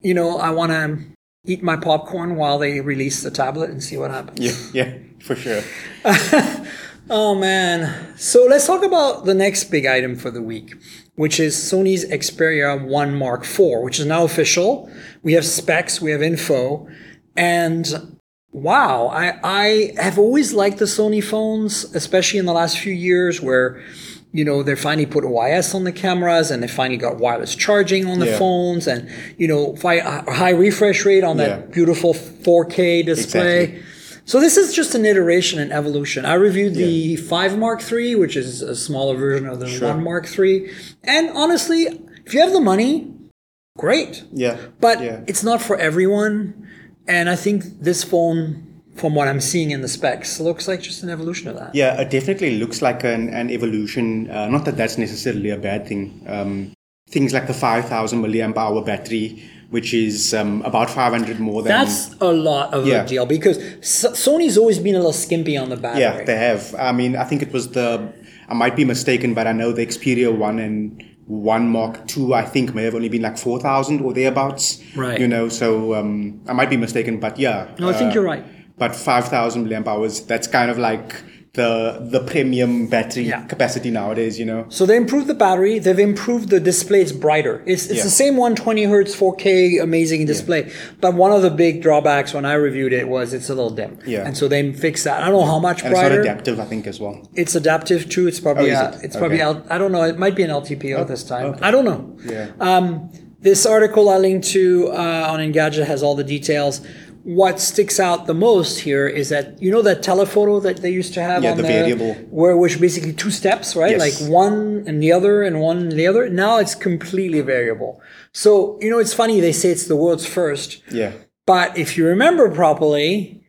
you know I want to eat my popcorn while they release the tablet and see what happens. Yeah, yeah, for sure. *laughs* Oh man. So let's talk about the next big item for the week, which is Sony's Xperia 1 Mark IV, which is now official. We have specs, we have info, and wow, I, I have always liked the Sony phones, especially in the last few years where you know, they finally put OIS on the cameras and they finally got wireless charging on the Yeah. phones and, you know, high refresh rate on that Yeah. beautiful 4K display. Exactly. So this is just an iteration and evolution. I reviewed the 5 Mark III, which is a smaller version of the Sure. 1 Mark III. And honestly, if you have the money, great. Yeah, But yeah. it's not for everyone. And I think this phone, from what I'm seeing in the specs, looks like just an evolution of that. Yeah, it definitely looks like an, an evolution. Uh, not that that's necessarily a bad thing. Um, things like the 5000 milliamp hour battery, which is um, about 500 more than. That's a lot of Yeah. a deal because S- Sony's always been a little skimpy on the battery. yeah, they have. I mean, I think it was the. I might be mistaken, but I know the Xperia 1 and 1 Mark 2, I think, may have only been like 4,000 or thereabouts. Right. You know, so um, I might be mistaken, but yeah. No, I think uh, you're right. But 5,000 milliamp hours, that's kind of like the the premium battery Yeah. capacity nowadays, you know? So they improved the battery. They've improved the display. It's brighter. It's, it's Yeah. the same 120 hertz 4K amazing display. But one of the big drawbacks when I reviewed it was it's a little dim. Yeah. And so they fixed that. I don't know how much And it's not adaptive, I think, as well. It's adaptive too. It's probably Oh, it? it's probably Okay. L, I don't know. It might be an LTPO this time. I don't know. Yeah. Um, this article I linked to uh, on Engadget has all the details. What sticks out the most here is that you know that telephoto that they used to have Yeah, on the variable. where which basically two steps, right? Yes. Like one and the other and one and the other. Now it's completely variable. So you know it's funny they say it's the world's first, Yeah. but if you remember properly,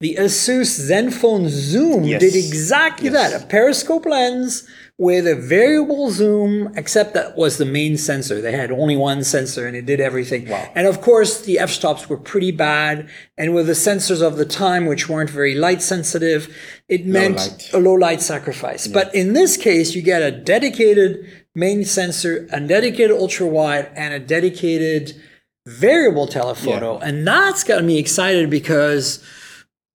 the Asus Zenfone Zoom Yes. did exactly Yes. that. A periscope lens with a variable zoom, except that was the main sensor. They had only one sensor and it did everything. Wow. And of course, the f-stops were pretty bad. And with the sensors of the time, which weren't very light sensitive, it meant light. a low light sacrifice. But in this case, you get a dedicated main sensor, a dedicated ultra wide, and a dedicated variable telephoto. And that's got me excited because,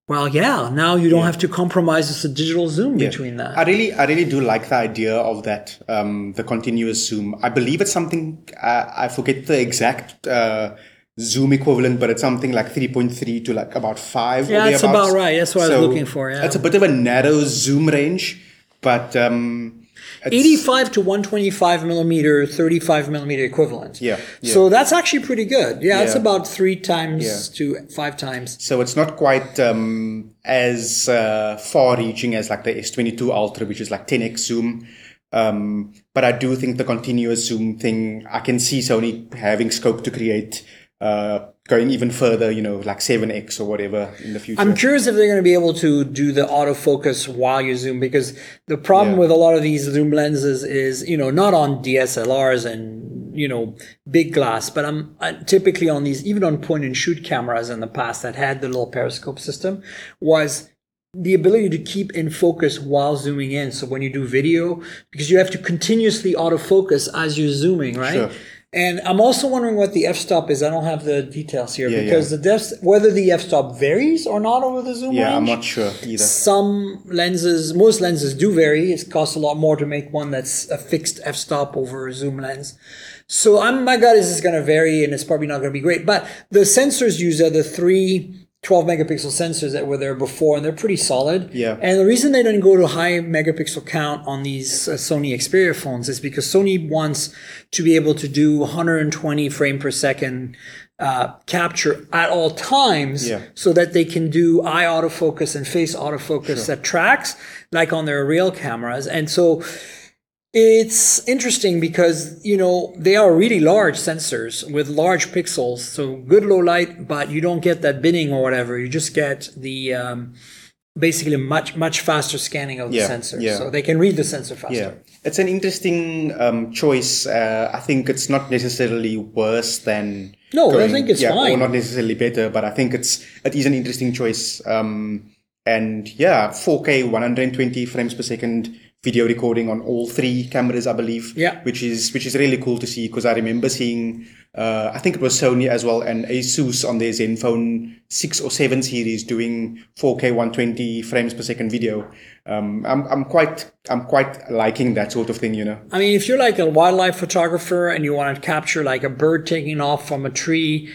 well, yeah, now you don't have to compromise with the digital zoom between that. I really, I really do like the idea of that, um, the continuous zoom. I believe it's something, uh, I forget the exact uh, zoom equivalent, but it's something like 3.3 to like about 5. or Yeah, that's about right. That's what I was looking for, yeah. It's a bit of a narrow zoom range, but um, it's, 85 to 125 millimeter, 35 millimeter equivalent. Yeah, yeah. So that's actually pretty good. Yeah, it's about three times Yeah. to five times. So it's not quite um, as uh, far-reaching as like the S22 Ultra, which is like 10x zoom. Um, but I do think the continuous zoom thing, I can see Sony having scope to create, uh, going even further, you know, like 7x or whatever in the future. I'm curious if they're going to be able to do the autofocus while you zoom because the problem Yeah. with a lot of these zoom lenses is, you know, not on DSLRs and, you know, big glass, but I'm I, typically on these, even on point and shoot cameras in the past that had the little periscope system was the ability to keep in focus while zooming in. So when you do video, because you have to continuously autofocus as you're zooming, right? Sure. And I'm also wondering what the f-stop is. I don't have the details here Yeah, because yeah. the def- whether the f-stop varies or not over the zoom yeah, I'm not sure either. Some lenses, most lenses do vary. It costs a lot more to make one that's a fixed f-stop over a zoom lens. So I'm, my gut is it's going to vary and it's probably not going to be great. But the sensors used are the three 12 megapixel sensors that were there before and they're pretty solid. Yeah. And the reason they didn't go to high megapixel count on these uh, Sony Xperia phones is because Sony wants to be able to do 120 frame per second uh, capture at all times Yeah. so that they can do eye autofocus and face autofocus that tracks like on their real cameras. And so it's interesting because, you know, they are really large sensors with large pixels. So good low light, but you don't get that binning or whatever. You just get the, um, basically much, much faster scanning of the Yeah, sensor. yeah. So they can read the sensor faster. Yeah, it's an interesting um, choice. Uh, I think it's not necessarily worse than. No, I think it's yeah, fine. Or not necessarily better, but I think it's it is an interesting choice. Um, and yeah, 4K, 120 frames per second video recording on all three cameras, I believe. Yeah. which is which is really cool to see because I remember seeing. Uh, I think it was Sony as well and Asus on their Zenfone 6 or 7 series doing 4K 120 frames per second video. Um, I'm, I'm quite I'm quite liking that sort of thing, you know. I mean, if you're like a wildlife photographer and you want to capture like a bird taking off from a tree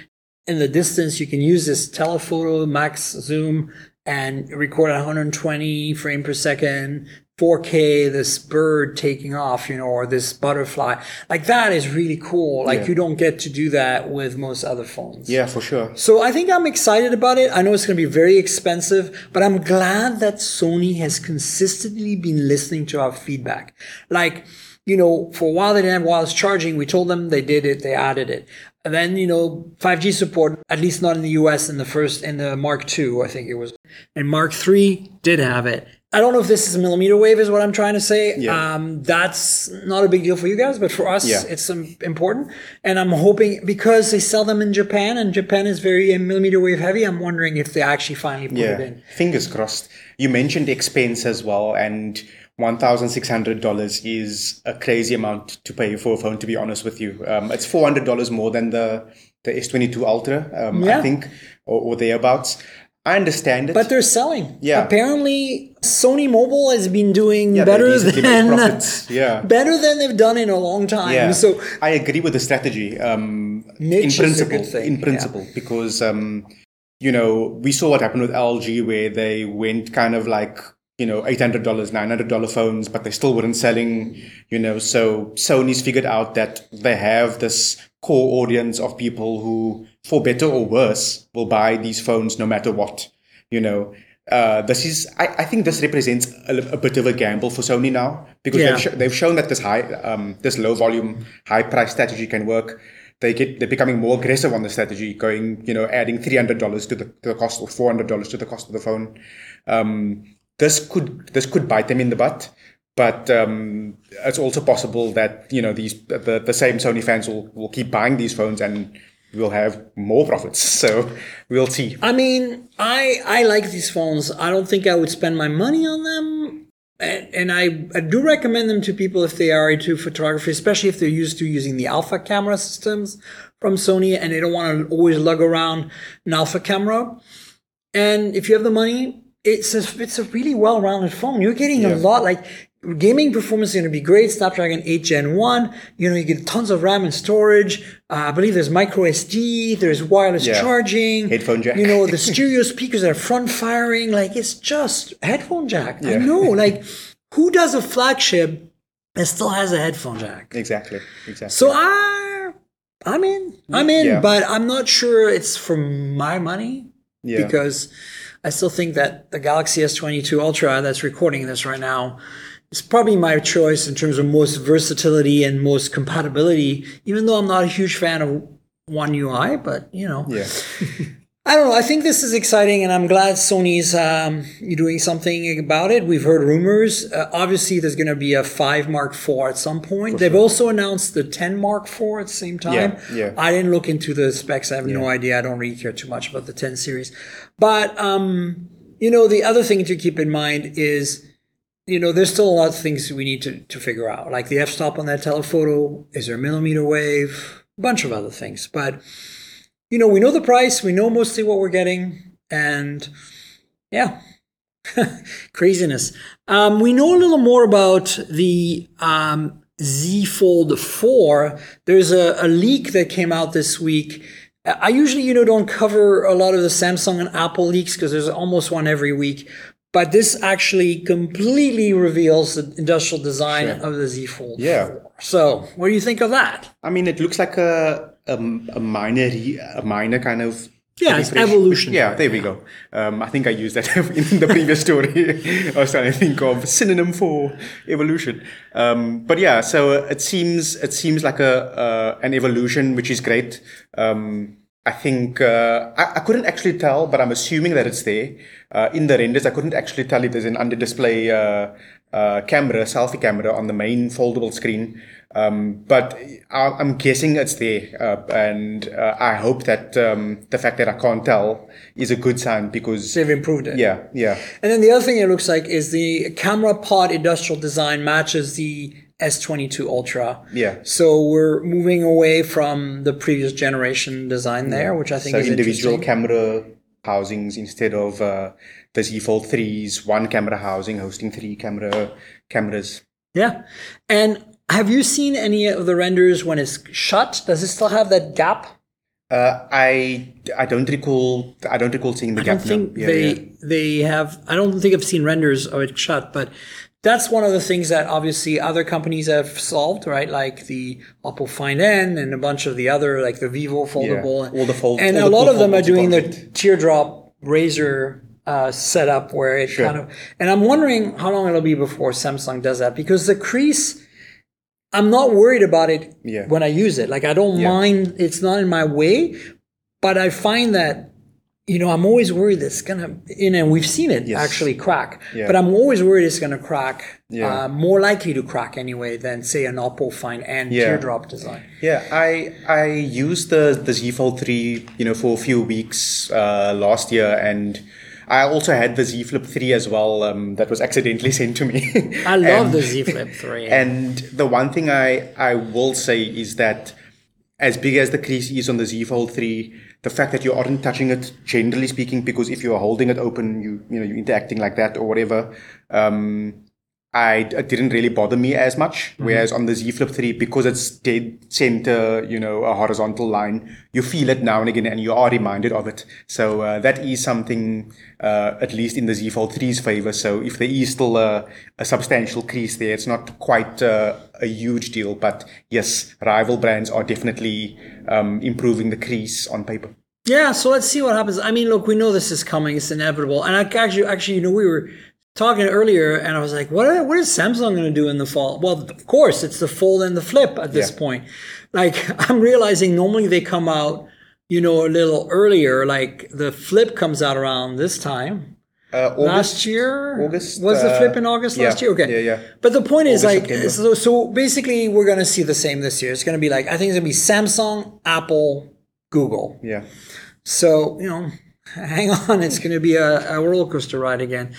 in the distance, you can use this telephoto max zoom and record at 120 frame per second, 4K, this bird taking off, you know, or this butterfly. Like that is really cool. Like Yeah. you don't get to do that with most other phones. Yeah, for sure. So I think I'm excited about it. I know it's going to be very expensive, but I'm glad that Sony has consistently been listening to our feedback. Like, you know, for a while they didn't have wireless charging. We told them they did it, they added it. And then, you know, 5G support, at least not in the US in the first, in the Mark II, I think it was. And Mark III did have it. I don't know if this is a millimeter wave, is what I'm trying to say. Yeah. Um, that's not a big deal for you guys, but for us, Yeah. it's um, important. And I'm hoping because they sell them in Japan, and Japan is very uh, millimeter wave heavy. I'm wondering if they actually finally put it Yeah, in. fingers crossed. You mentioned expense as well, and one thousand six hundred dollars is a crazy amount to pay for a phone. To be honest with you, um, it's four hundred dollars more than the the S twenty two Ultra, um, Yeah. I think, or, or thereabouts. I understand it. But they're selling. Yeah. Apparently, Sony Mobile has been doing Yeah, better than profits. *laughs* Yeah. better than they've done in a long time. yeah, So I agree with the strategy. Um, in principle, good thing, in yeah. principle, because um, you know we saw what happened with LG, where they went kind of like you know eight hundred dollars, nine hundred dollar phones, but they still weren't selling. You know, so Sony's figured out that they have this core audience of people who, for better or worse, will buy these phones no matter what. You know, uh, this is I, I think this represents a, a bit of a gamble for Sony now because Yeah. they've, sh- they've shown that this high um, this low volume high price strategy can work. They get they're becoming more aggressive on the strategy, going you know adding three hundred dollars to the to the cost or four hundred dollars to the cost of the phone. Um, this could this could bite them in the butt, but um, it's also possible that you know these the, the same Sony fans will, will keep buying these phones and we'll have more profits. *laughs* So we'll see. I mean, I I like these phones. I don't think I would spend my money on them. And, and I, I do recommend them to people if they are into photography, especially if they're used to using the alpha camera systems from Sony and they don't want to always lug around an alpha camera. And if you have the money, it's a, it's a really well-rounded phone. You're getting a lot like gaming performance is going to be great. Snapdragon 8 Gen 1. You know, you get tons of RAM and storage. Uh, I believe there's micro SD. There's wireless Yeah. charging. Headphone jack. You know, the *laughs* stereo speakers are front firing. Like it's just headphone jack. I know. *laughs* Like who does a flagship that still has a headphone jack? Exactly. Exactly. So I, I'm in. I'm in, Yeah. but I'm not sure it's for my money yeah. because I still think that the Galaxy S22 Ultra that's recording this right now is probably my choice in terms of most versatility and most compatibility, even though I'm not a huge fan of One UI, but you know. yeah. *laughs* I don't know. I think this is exciting, and I'm glad Sony's um, doing something about it. We've heard rumors. Uh, obviously, there's going to be a 5 Mark IV at some point. They've also announced the 10 Mark IV at the same time. Yeah, yeah. I didn't look into the specs. I have no idea. I don't really care too much about the 10 series. But, um, you know, the other thing to keep in mind is, you know, there's still a lot of things we need to, to figure out. Like the f-stop on that telephoto. Is there a millimeter wave? A bunch of other things. But you know, we know the price, we know mostly what we're getting, and yeah, *laughs* craziness. Um, we know a little more about the um, Z Fold 4. There's a, a leak that came out this week. I usually, you know, don't cover a lot of the Samsung and Apple leaks because there's almost one every week. But this actually completely reveals the industrial design of the Z Fold. Yeah. 4. So, what do you think of that? I mean, it looks like a a, a minor a minor kind of Yeah, it's evolution. Yeah, there we go. Um, I think I used that *laughs* in the previous story. I was trying to think of synonym for evolution. Um, but yeah, so it seems it seems like a uh, an evolution, which is great. Um, I think uh, I, I couldn't actually tell, but I'm assuming that it's there uh, in the renders. I couldn't actually tell if there's an under display uh, uh, camera, selfie camera on the main foldable screen. Um, but I'm guessing it's there, uh, and uh, I hope that um, the fact that I can't tell is a good sign because They've improved it. yeah, yeah, And then the other thing it looks like is the camera pod industrial design matches the S22 Ultra. Yeah. So we're moving away from the previous generation design there, which I think so is individual camera housings instead of uh, the Z Fold 3's one camera housing hosting three camera cameras. yeah. And have you seen any of the renders when it's shut? Does it still have that gap? Uh, I I don't recall I don't recall seeing the I gap. don't think no. Yeah, they yeah. they have. I don't think I've seen renders of it shut, but that's one of the things that obviously other companies have solved, right? Like the Oppo Find N and a bunch of the other, like the Vivo foldable, all the fold- and a lot of them are doing the teardrop razor uh, setup where it kind of. And I'm wondering how long it'll be before Samsung does that because the crease. I'm not worried about it Yeah. when I use it. Like I don't mind; it's not in my way. But I find that you know I'm always worried it's gonna. You know, we've seen it Yes. actually crack. Yeah. But I'm always worried it's gonna crack. Yeah. Uh, more likely to crack anyway than say an Oppo Find N Yeah. teardrop design. Yeah, I I used the the Z Fold three, you know, for a few weeks uh, last year, and I also had the Z Flip three as well. Um, that was accidentally *laughs* sent to me. I love And- the Z Flip three. And the one thing I I will say is that as big as the crease is on the Z Fold three, the fact that you aren't touching it, generally speaking, because if you are holding it open, you you know you're interacting like that or whatever. Um, I it didn't really bother me as much. Whereas on the Z Flip 3, because it's dead center, you know, a horizontal line, you feel it now and again and you are reminded of it. So uh, that is something, uh, at least in the Z Fold 3's favor. So if there is still a, a substantial crease there, it's not quite uh, a huge deal. But yes, rival brands are definitely um, improving the crease on paper. Yeah, so let's see what happens. I mean, look, we know this is coming; it's inevitable. And I actually, actually, you know, we were talking earlier, and I was like, "What? What is Samsung going to do in the fall?" Well, of course, it's the fold and the flip at this Yeah. point. Like, *laughs* I'm realizing normally they come out, you know, a little earlier. Like the flip comes out around this time. Uh, August, last year, August, was the uh, flip in August yeah, last year? Okay, yeah, yeah. But the point is, like, so, so basically, we're going to see the same this year. It's going to be like I think it's going to be Samsung, Apple, Google. Yeah. So, you know, *laughs* hang on. It's going to be a, a roller coaster ride again.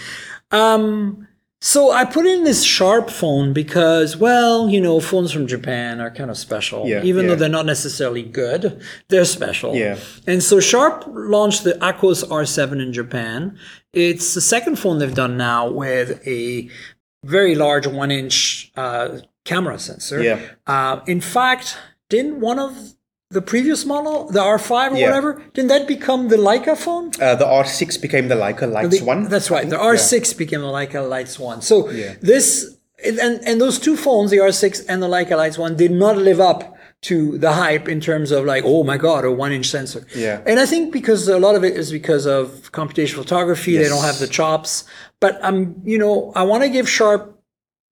Um, so I put in this Sharp phone because, well, you know, phones from Japan are kind of special. Yeah, Even though they're not necessarily good, they're special. Yeah. And so Sharp launched the Aquos R7 in Japan. It's the second phone they've done now with a very large one inch uh, camera sensor. Yeah. Uh, in fact, didn't one of the previous model, the R5 or Yeah. whatever, didn't that become the Leica phone? Uh, the R6 became the Leica Leitz The- one. That's right. The R6 became the Leica Leitz one. So Yeah. this and and those two phones, the R6 and the Leica Leitz one, did not live up to the hype in terms of like, oh my god, a one inch sensor. Yeah. And I think because a lot of it is because of computational photography, they don't have the chops. But I'm, you know, I want to give Sharp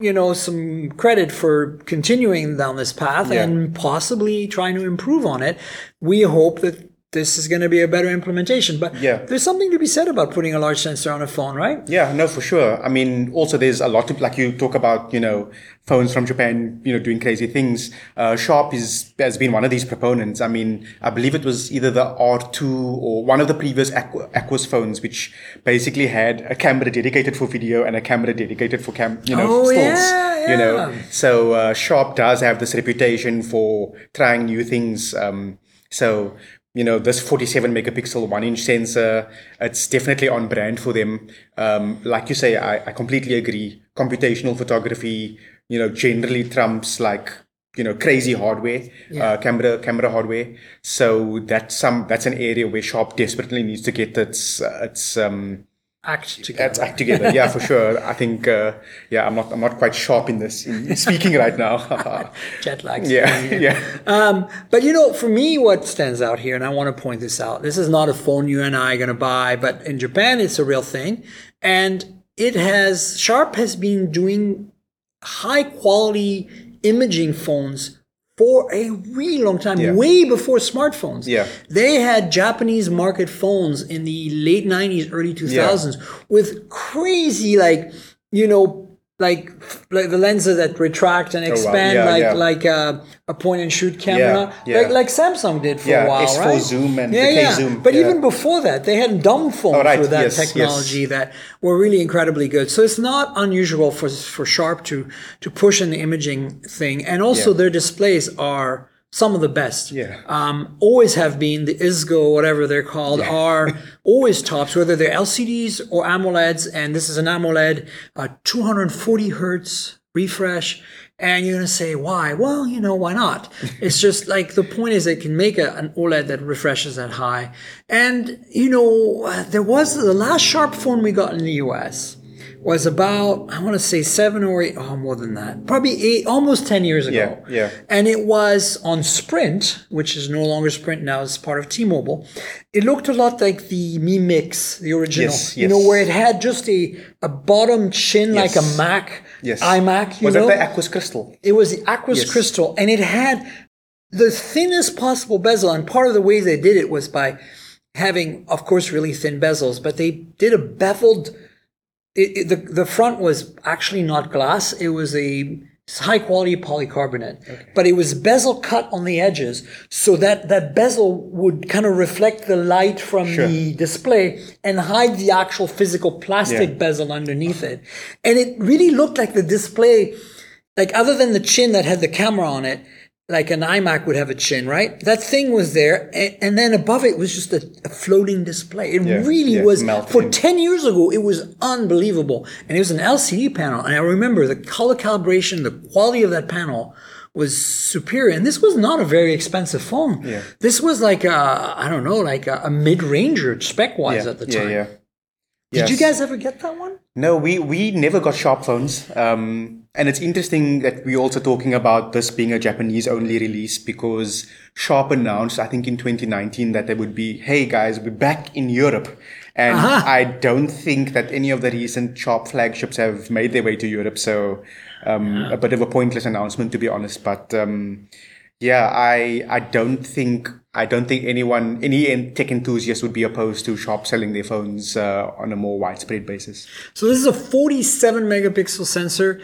you know some credit for continuing down this path Yeah. and possibly trying to improve on it we hope that this is going to be a better implementation but Yeah. there's something to be said about putting a large sensor on a phone right Yeah, no, for sure. I mean, also there's a lot of like you talk about, you know, phones from Japan, you know, doing crazy things. Uh, Sharp is has been one of these proponents. I mean, I believe it was either the R2 or one of the previous Aqu- Aquos phones, which basically had a camera dedicated for video and a camera dedicated for cam, you know, Oh, stills. yeah, You know, so uh, Sharp does have this reputation for trying new things. Um, so you know this 47 megapixel one inch sensor it's definitely on brand for them. Um, like you say I, I completely agree. Computational photography you know generally trumps like you know crazy hardware uh, camera camera hardware. So that's some that's an area where sharp desperately needs to get its uh, its um act together. act together. Yeah for sure. I think uh, yeah i'm not i'm not quite sharp in this in speaking right now. *laughs* Jet lag. *laughs* Yeah yeah. Um, but you know, for me, what stands out here, and I want to point this out, this is not a phone you and I are going to buy, but in Japan, it's a real thing. And it has, Sharp has been doing high quality imaging phones for a really long time, Yeah. way before smartphones. Yeah. They had Japanese market phones in the late 90s, early 2000s with crazy, like, you know, like like the lenses that retract and expand Oh, Yeah, like yeah. like uh, a point and shoot camera, yeah. like like Samsung did for a while, S4 right? zoom and yeah, the yeah. K-zoom, But even before that, they had dumb phones Oh, right, with that yes, yes. technology that were really incredibly good. So it's not unusual for for Sharp to to push in the imaging thing, and also their displays are some of the best. Yeah. Um, always have been the IGZO, whatever they're called, are always tops, whether they're LCDs or AMOLEDs. And this is an AMOLED, uh, 240 hertz refresh. And you're going to say, why? Well, you know, why not? *laughs* It's just like the point is they can make a, an OLED that refreshes that high. And, you know, there was the last Sharp phone we got in the US was about, I want to say seven or eight, oh, more than that, probably eight, almost 10 years ago. Yeah, yeah. And it was on Sprint, which is no longer Sprint now, it's part of T-Mobile. It looked a lot like the Mi Mix, the original. Yes, yes. You know, where it had just a, a bottom chin like a Yes. Mac, Yes. iMac, you was know? that the Aquos Crystal? It was the Aquos Yes. Crystal, and it had the thinnest possible bezel. And part of the way they did it was by having, of course, really thin bezels, but they did a beveled. It, it- the the front was actually not glass; it was a high quality polycarbonate, but it was bezel cut on the edges, so that that bezel would kind of reflect the light from Sure. the display and hide the actual physical plastic Yeah. bezel underneath it, and it really looked like the display like other than the chin that had the camera on it, like an iMac would have a chin, right? That thing was there, and, and then above it was just a, a floating display. It Yeah, really yeah, was. melted For ten years ago, it was unbelievable, and it was an LCD panel. And I remember the color calibration, the quality of that panel was superior. And this was not a very expensive phone. Yeah. This was like a, I don't know, like a, a mid ranger spec wise at the time. yeah. Did you guys ever get that one? No, we we never got sharp phones. Um, and it's interesting that we're also talking about this being a Japanese only release because Sharp announced, I think in 2019, that they would be, hey guys, we're back in Europe. And Uh-huh. I don't think that any of the recent Sharp flagships have made their way to Europe. So um, a bit of a pointless announcement, to be honest. But um, yeah, I I don't think I don't think anyone any tech enthusiast would be opposed to Sharp selling their phones uh, on a more widespread basis. So this is a 47 megapixel sensor,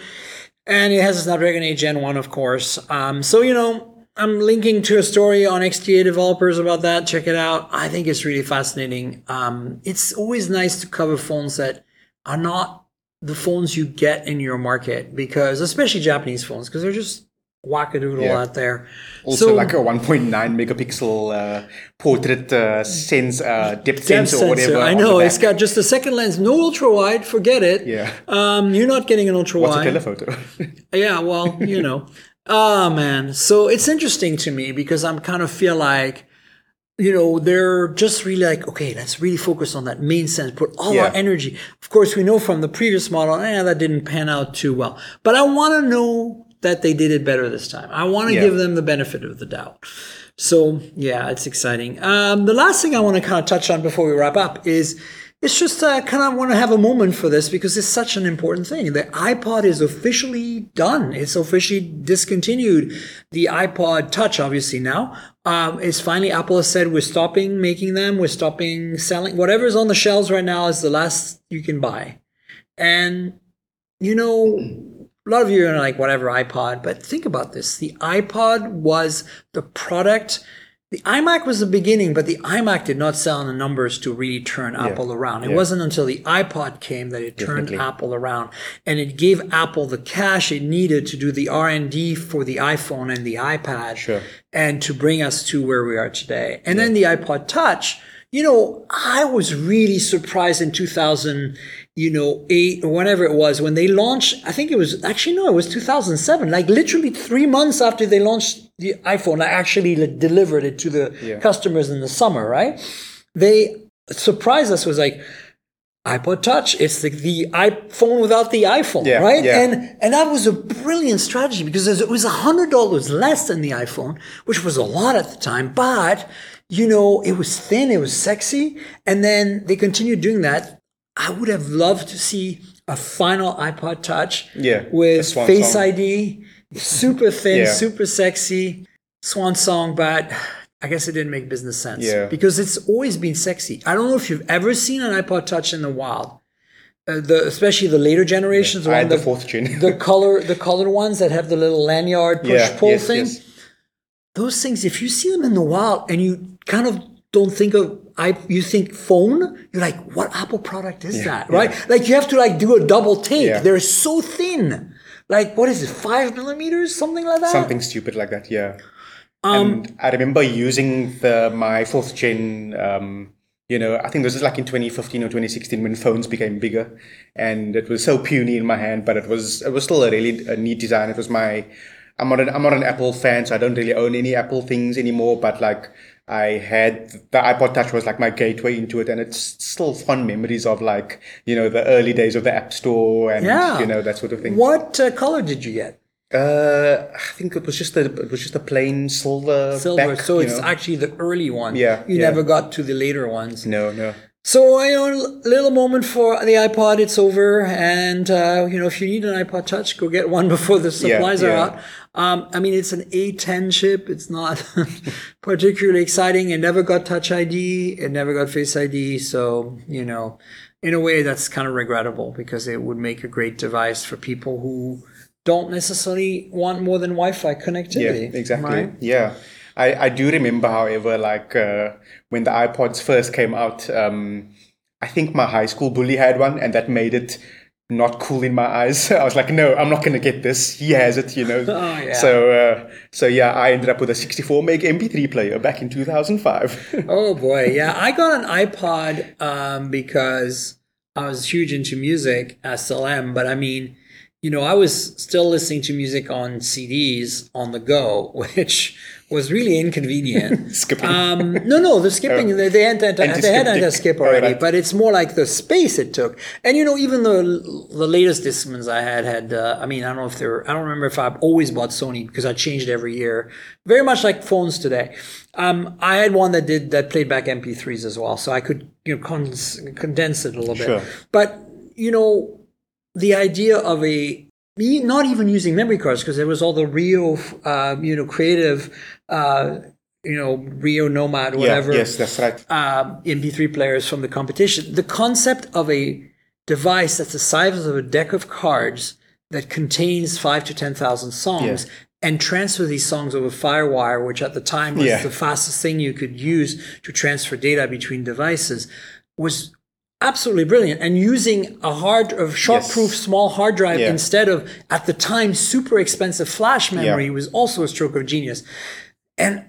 and it has a Snapdragon 8 Gen 1, of course. Um, so you know, I'm linking to a story on XDA developers about that. Check it out. I think it's really fascinating. Um, it's always nice to cover phones that are not the phones you get in your market because, especially Japanese phones, because they're just wackadoodle Yeah. out there. Also, So- like a 1.9 megapixel uh, portrait uh, sense uh, depth, depth sensor, or whatever. I know it's got just a second lens, no ultra wide. Forget it. Yeah. Um, you're not getting an ultra What's a wide. telephoto? *laughs* Yeah, well, you know. Oh man. So it's interesting to me because I'm kind of feel like, you know, they're just really like, okay, let's really focus on that main sense, put all Yeah. our energy. Of course, we know from the previous model, eh, that didn't pan out too well. But I want to know that they did it better this time. I want to Yeah. give them the benefit of the doubt. So yeah, it's exciting. Um, the last thing I want to kind of touch on before we wrap up is it's just uh, kind of want to have a moment for this because it's such an important thing. The iPod is officially done. It's officially discontinued. The iPod Touch, obviously now, um, is finally Apple has said we're stopping making them. We're stopping selling whatever's on the shelves right now is the last you can buy. And you know, a lot of you are like, whatever, iPod. But think about this the iPod was the product. The iMac was the beginning, but the iMac did not sell in the numbers to really turn Apple around. It Yeah. wasn't until the iPod came that it turned Definitely. Apple around, and it gave Apple the cash it needed to do the R and D for the iPhone and the iPad, Sure. and to bring us to where we are today. And then the iPod Touch. You know, I was really surprised in 2000, you know, eight or whatever it was when they launched. I think it was actually no, it was 2007. Like literally three months after they launched the iPhone, I actually delivered it to the Yeah. customers in the summer. Right? They surprised us was like iPod Touch. It's the, the iPhone without the iPhone, Yeah, right? yeah. And and that was a brilliant strategy because it was a hundred dollars less than the iPhone, which was a lot at the time. But you know, it was thin, it was sexy, and then they continued doing that. I would have loved to see a final iPod Touch, Yeah, with Face song. ID, super thin, Yeah. super sexy, swan song, but. I guess it didn't make business sense Yeah. because it's always been sexy. I don't know if you've ever seen an iPod Touch in the wild, uh, the especially the later generations. Had the that- fourth gen. *laughs* the color the colored ones that have the little lanyard push Yeah, pull yes, thing yes. those things if you see them in the wild and you kind of don't think of i you think phone you're like what apple product is that right like you have to like do a double take Yeah. they're so thin like what is it five millimeters something like that Something stupid like that, yeah. Um, and I remember using the my fourth gen. Um, you know, I think this is like in 2015 or 2016 when phones became bigger, and it was so puny in my hand, but it was it was still a really a neat design. It was my I'm not an I'm not an Apple fan, so I don't really own any Apple things anymore. But like I had the iPod Touch was like my gateway into it, and it's still fun memories of like you know the early days of the App Store and yeah you know that sort of thing. what uh, color did you get Uh, I think it was just a it was just a plain silver. silver back, so it's know. actually the early one Yeah, you yeah. never got to the later ones no no. So you know, little moment for the iPod. It's over, and uh, you know, if you need an iPod Touch, go get one *laughs* before the supplies are yeah. out. Um, I mean, it's an A10 chip. It's not *laughs* particularly exciting. It never got Touch ID. It never got Face ID. So you know, in a way, that's kind of regrettable because it would make a great device for people who don't necessarily want more than Wi-Fi connectivity. Yeah, connectivity. exactly. right? Yeah. I, I do remember, however, like uh, when the iPods first came out, um, I think my high school bully had one, and that made it not cool in my eyes. *laughs* I was like, no, I'm not going to get this. He has it, you know. *laughs* Oh, yeah. So, uh, so yeah, I ended up with a 64 meg MP3 player back in 2005. *laughs* Oh boy, yeah. I got an iPod um, because I was huge into music. I still am, but I mean, you know, I was still listening to music on CDs on the go, which was really inconvenient. *laughs* Skipping. Um, no, no, the skipping, they, they had, they had Anti-skip anti skip Oh, already, right. but it's more like the space it took. And, you know, even the the latest Discmans I had had, uh, I mean, I don't know if they're, I don't remember if I've always bought Sony because I changed every year, very much like phones today. Um, I had one that did, that played back MP3s as well. So I could, you know, cons- condense it a little bit. Sure. But, you know, the idea of a me not even using memory cards because there was all the real, uh, you know, creative, uh, you know, Rio Nomad, whatever, Yeah, yes, that's right. um, MP3 players from the competition. The concept of a device that's the size of a deck of cards that contains five to ten thousand songs. Yeah. And transfer these songs over FireWire, which at the time was Yeah. the fastest thing you could use to transfer data between devices, was absolutely brilliant. And using a hard, a shockproof small hard drive Yeah. instead of at the time super expensive flash memory Yeah. was also a stroke of genius. And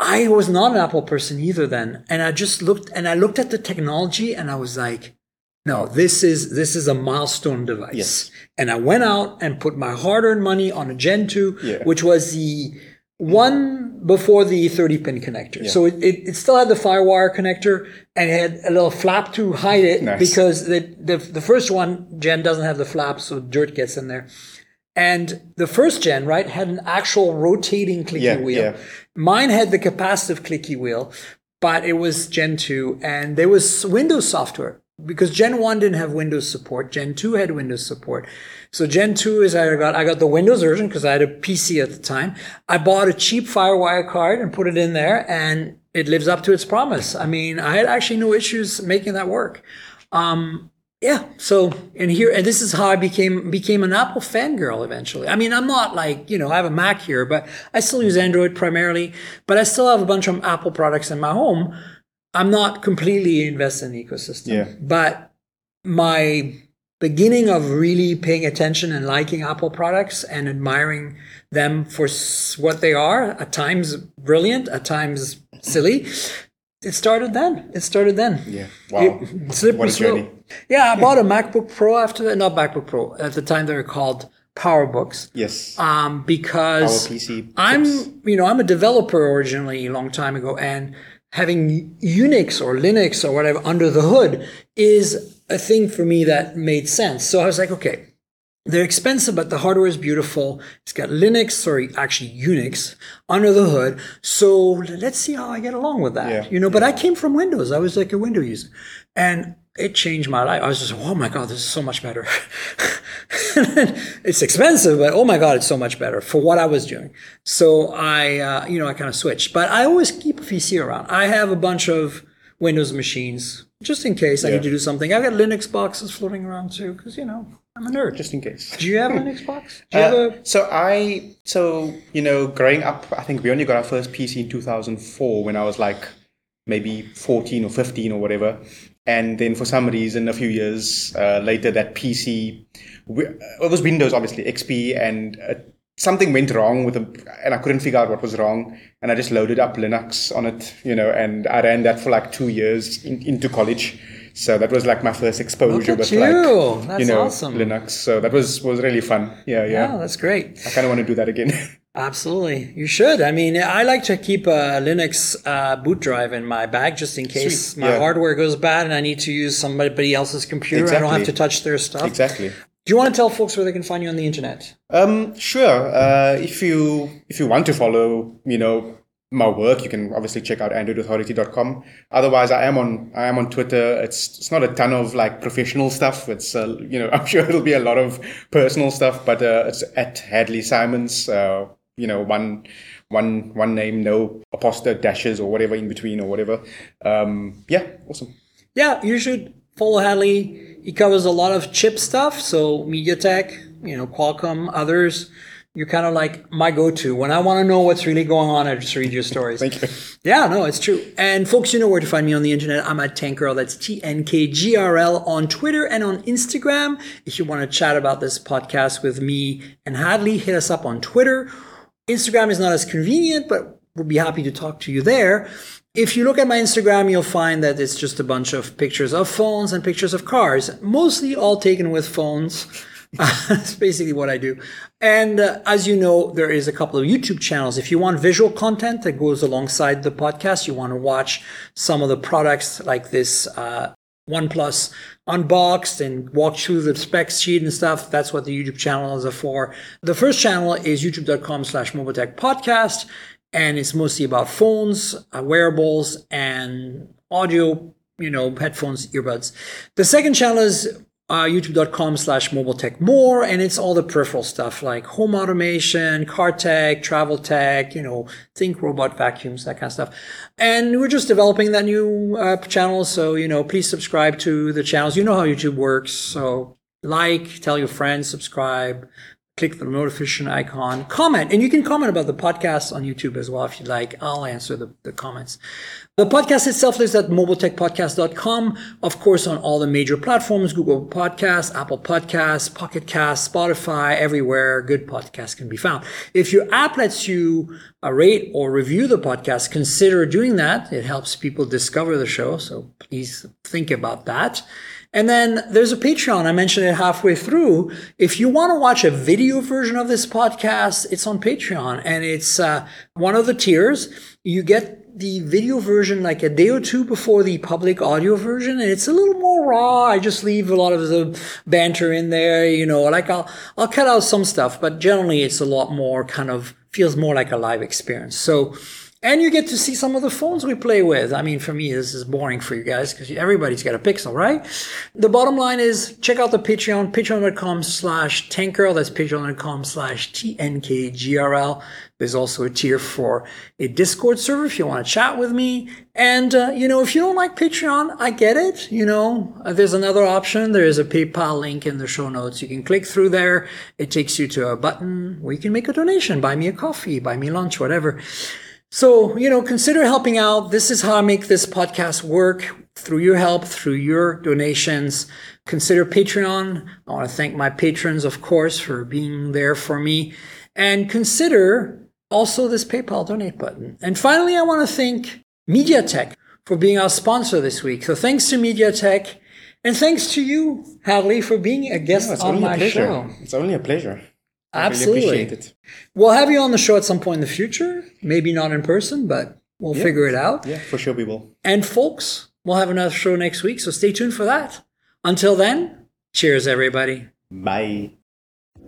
I was not an Apple person either then. And I just looked and I looked at the technology and I was like, no, this is this is a milestone device. Yes. And I went out and put my hard-earned money on a Gen 2, Yeah. which was the one before the 30 pin connector. So it, it, it still had the Firewire connector and it had a little flap to hide it Nice. because the, the the first one gen doesn't have the flap, so dirt gets in there. And the first gen, right, had an actual rotating clicky Yeah, wheel. yeah. Mine had the capacitive clicky wheel, but it was Gen 2 and there was Windows software because Gen 1 didn't have Windows support. Gen 2 had Windows support. So Gen 2 is I got I got the Windows version because I had a PC at the time. I bought a cheap Firewire card and put it in there and it lives up to its promise. I mean, I had actually no issues making that work. Um, yeah. So, and here, and this is how I became became an Apple fangirl eventually. I mean, I'm not like you know I have a Mac here, but I still use Android primarily. But I still have a bunch of Apple products in my home. I'm not completely invested in the ecosystem. Yeah. But my beginning of really paying attention and liking Apple products and admiring them for what they are, at times brilliant, at times silly. It started then. It started then. Yeah. Wow. It- What a journey. Yeah, I bought a *laughs* MacBook Pro after that. Not MacBook Pro. At the time, they were called PowerBooks. Yes. Um, because I'm, you know, I'm a developer originally a long time ago, and having Unix or Linux or whatever under the hood is a thing for me that made sense. So I was like, okay, they're expensive, but the hardware is beautiful. It's got Linux, sorry, actually Unix under the hood. So let's see how I get along with that. Yeah. You know, but I came from Windows. I was like a Windows user. And it changed my life. I was just, oh my God, this is so much better. *laughs* *laughs* it's expensive, but oh my God, it's so much better for what I was doing. So I, uh, you know, I kind of switched. But I always keep a PC around. I have a bunch of Windows machines just in case I need to do something. I've got Linux boxes floating around too, because, you know, I'm a nerd. Just in case. Do you have a Linux box? *laughs* Do you have Uh, a so I, so you know, growing up, I think we only got our first PC in 2004 when I was like maybe 14 or 15 or whatever. And then for some reason, a few years uh, later, that PC, it was Windows, obviously, XP, and uh, something went wrong with it, and I couldn't figure out what was wrong. And I just loaded up Linux on it, you know, and I ran that for like two years in, into college. So that was like my first exposure with you. like, That's you know, awesome. Linux. So that was was really fun. Yeah, yeah. Yeah, that's great. I kind of want to do that again. *laughs* Absolutely. You should. I mean, I like to keep a Linux uh, boot drive in my bag just in case Sweet. my Yeah. hardware goes bad and I need to use somebody else's computer. I don't have to touch their stuff. exactly. Do you want to tell folks where they can find you on the internet? Um, sure. Uh, if you if you want to follow, you know, my work, you can obviously check out androidauthority.com. Otherwise, I am on I am on Twitter. It's it's not a ton of like professional stuff. It's uh, you know *laughs* I'm sure it'll be a lot of personal stuff, but uh, it's at Hadlee Simons. Uh, you know, one one one name, no apostrophe dashes or whatever in between or whatever. Um, yeah, awesome. Yeah, you should follow Hadlee. He covers a lot of chip stuff, so MediaTek, you know, Qualcomm, others. You're kind of like my go-to when I want to know what's really going on. I just read your stories. Thank you. Yeah, no, it's true. And folks, you know where to find me on the internet. I'm at Tankgirl. That's T N K G R L on Twitter and on Instagram. If you want to chat about this podcast with me and Hadlee, hit us up on Twitter. Instagram is not as convenient, but we'll be happy to talk to you there. If you look at my Instagram, you'll find that it's just a bunch of pictures of phones and pictures of cars, mostly all taken with phones. *laughs* That's basically what I do. And uh, as you know, there is a couple of YouTube channels. If you want visual content that goes alongside the podcast, you want to watch some of the products like this uh, OnePlus unboxed and walk through the specs sheet and stuff. That's what the YouTube channels are for. The first channel is youtube.com slash mobiletech podcast. And it's mostly about phones, uh, wearables, and audio, you know, headphones, earbuds. The second channel is uh, youtube.com slash mobile tech more and it's all the peripheral stuff like home automation car tech travel tech you know think robot vacuums that kind of stuff. And we're just developing that new uh, channel so you know please subscribe to the channels. You know how youtube works so like tell your friends subscribe click the notification icon, comment, and you can comment about the podcast on YouTube as well if you'd like. I'll answer the, the comments. The podcast itself is at mobiletechpodcast.com, of course, on all the major platforms, Google Podcasts, Apple Podcasts, Pocket Casts, Spotify, everywhere good podcasts can be found. If your app lets you uh, rate or review the podcast, consider doing that. It helps people discover the show. So please think about that. And then there's a Patreon. I mentioned it halfway through. If you want to watch a video version of this podcast, it's on Patreon and it's uh, one of the tiers. You get the video version like a day or two before the public audio version and it's a little more raw. I just leave a lot of the banter in there, you know, like I'll, I'll cut out some stuff, but generally it's a lot more kind of feels more like a live experience. So, and you get to see some of the phones we play with. I mean, for me, this is boring for you guys because everybody's got a Pixel, right? The bottom line is check out the Patreon, patreon.com slash tankgirl. That's patreon.com slash TNKGRL. There's also a tier for a Discord server if you want to chat with me. And, uh, you know, if you don't like Patreon, I get it. You know, uh, there's another option. There is a PayPal link in the show notes. You can click through there. It takes you to a button where you can make a donation, buy me a coffee, buy me lunch, whatever. So, you know, consider helping out. This is how I make this podcast work through your help, through your donations. Consider Patreon. I want to thank my patrons, of course, for being there for me. And consider also this PayPal donate button. And finally, I want to thank MediaTek for being our sponsor this week. So thanks to MediaTek. And thanks to you, Hadlee, for being a guest No, it's on only a my pleasure. show. It's only a pleasure. I really Absolutely. appreciate it. We'll have you on the show at some point in the future. Maybe not in person, but we'll figure it out. Yeah, for sure we will. And folks, we'll have another show next week, so stay tuned for that. Until then, cheers, everybody. Bye.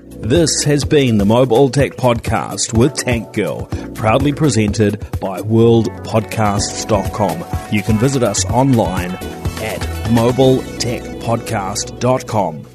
This has been the Mobile Tech Podcast with Tank Girl, proudly presented by worldpodcasts.com. You can visit us online at mobiletechpodcast.com.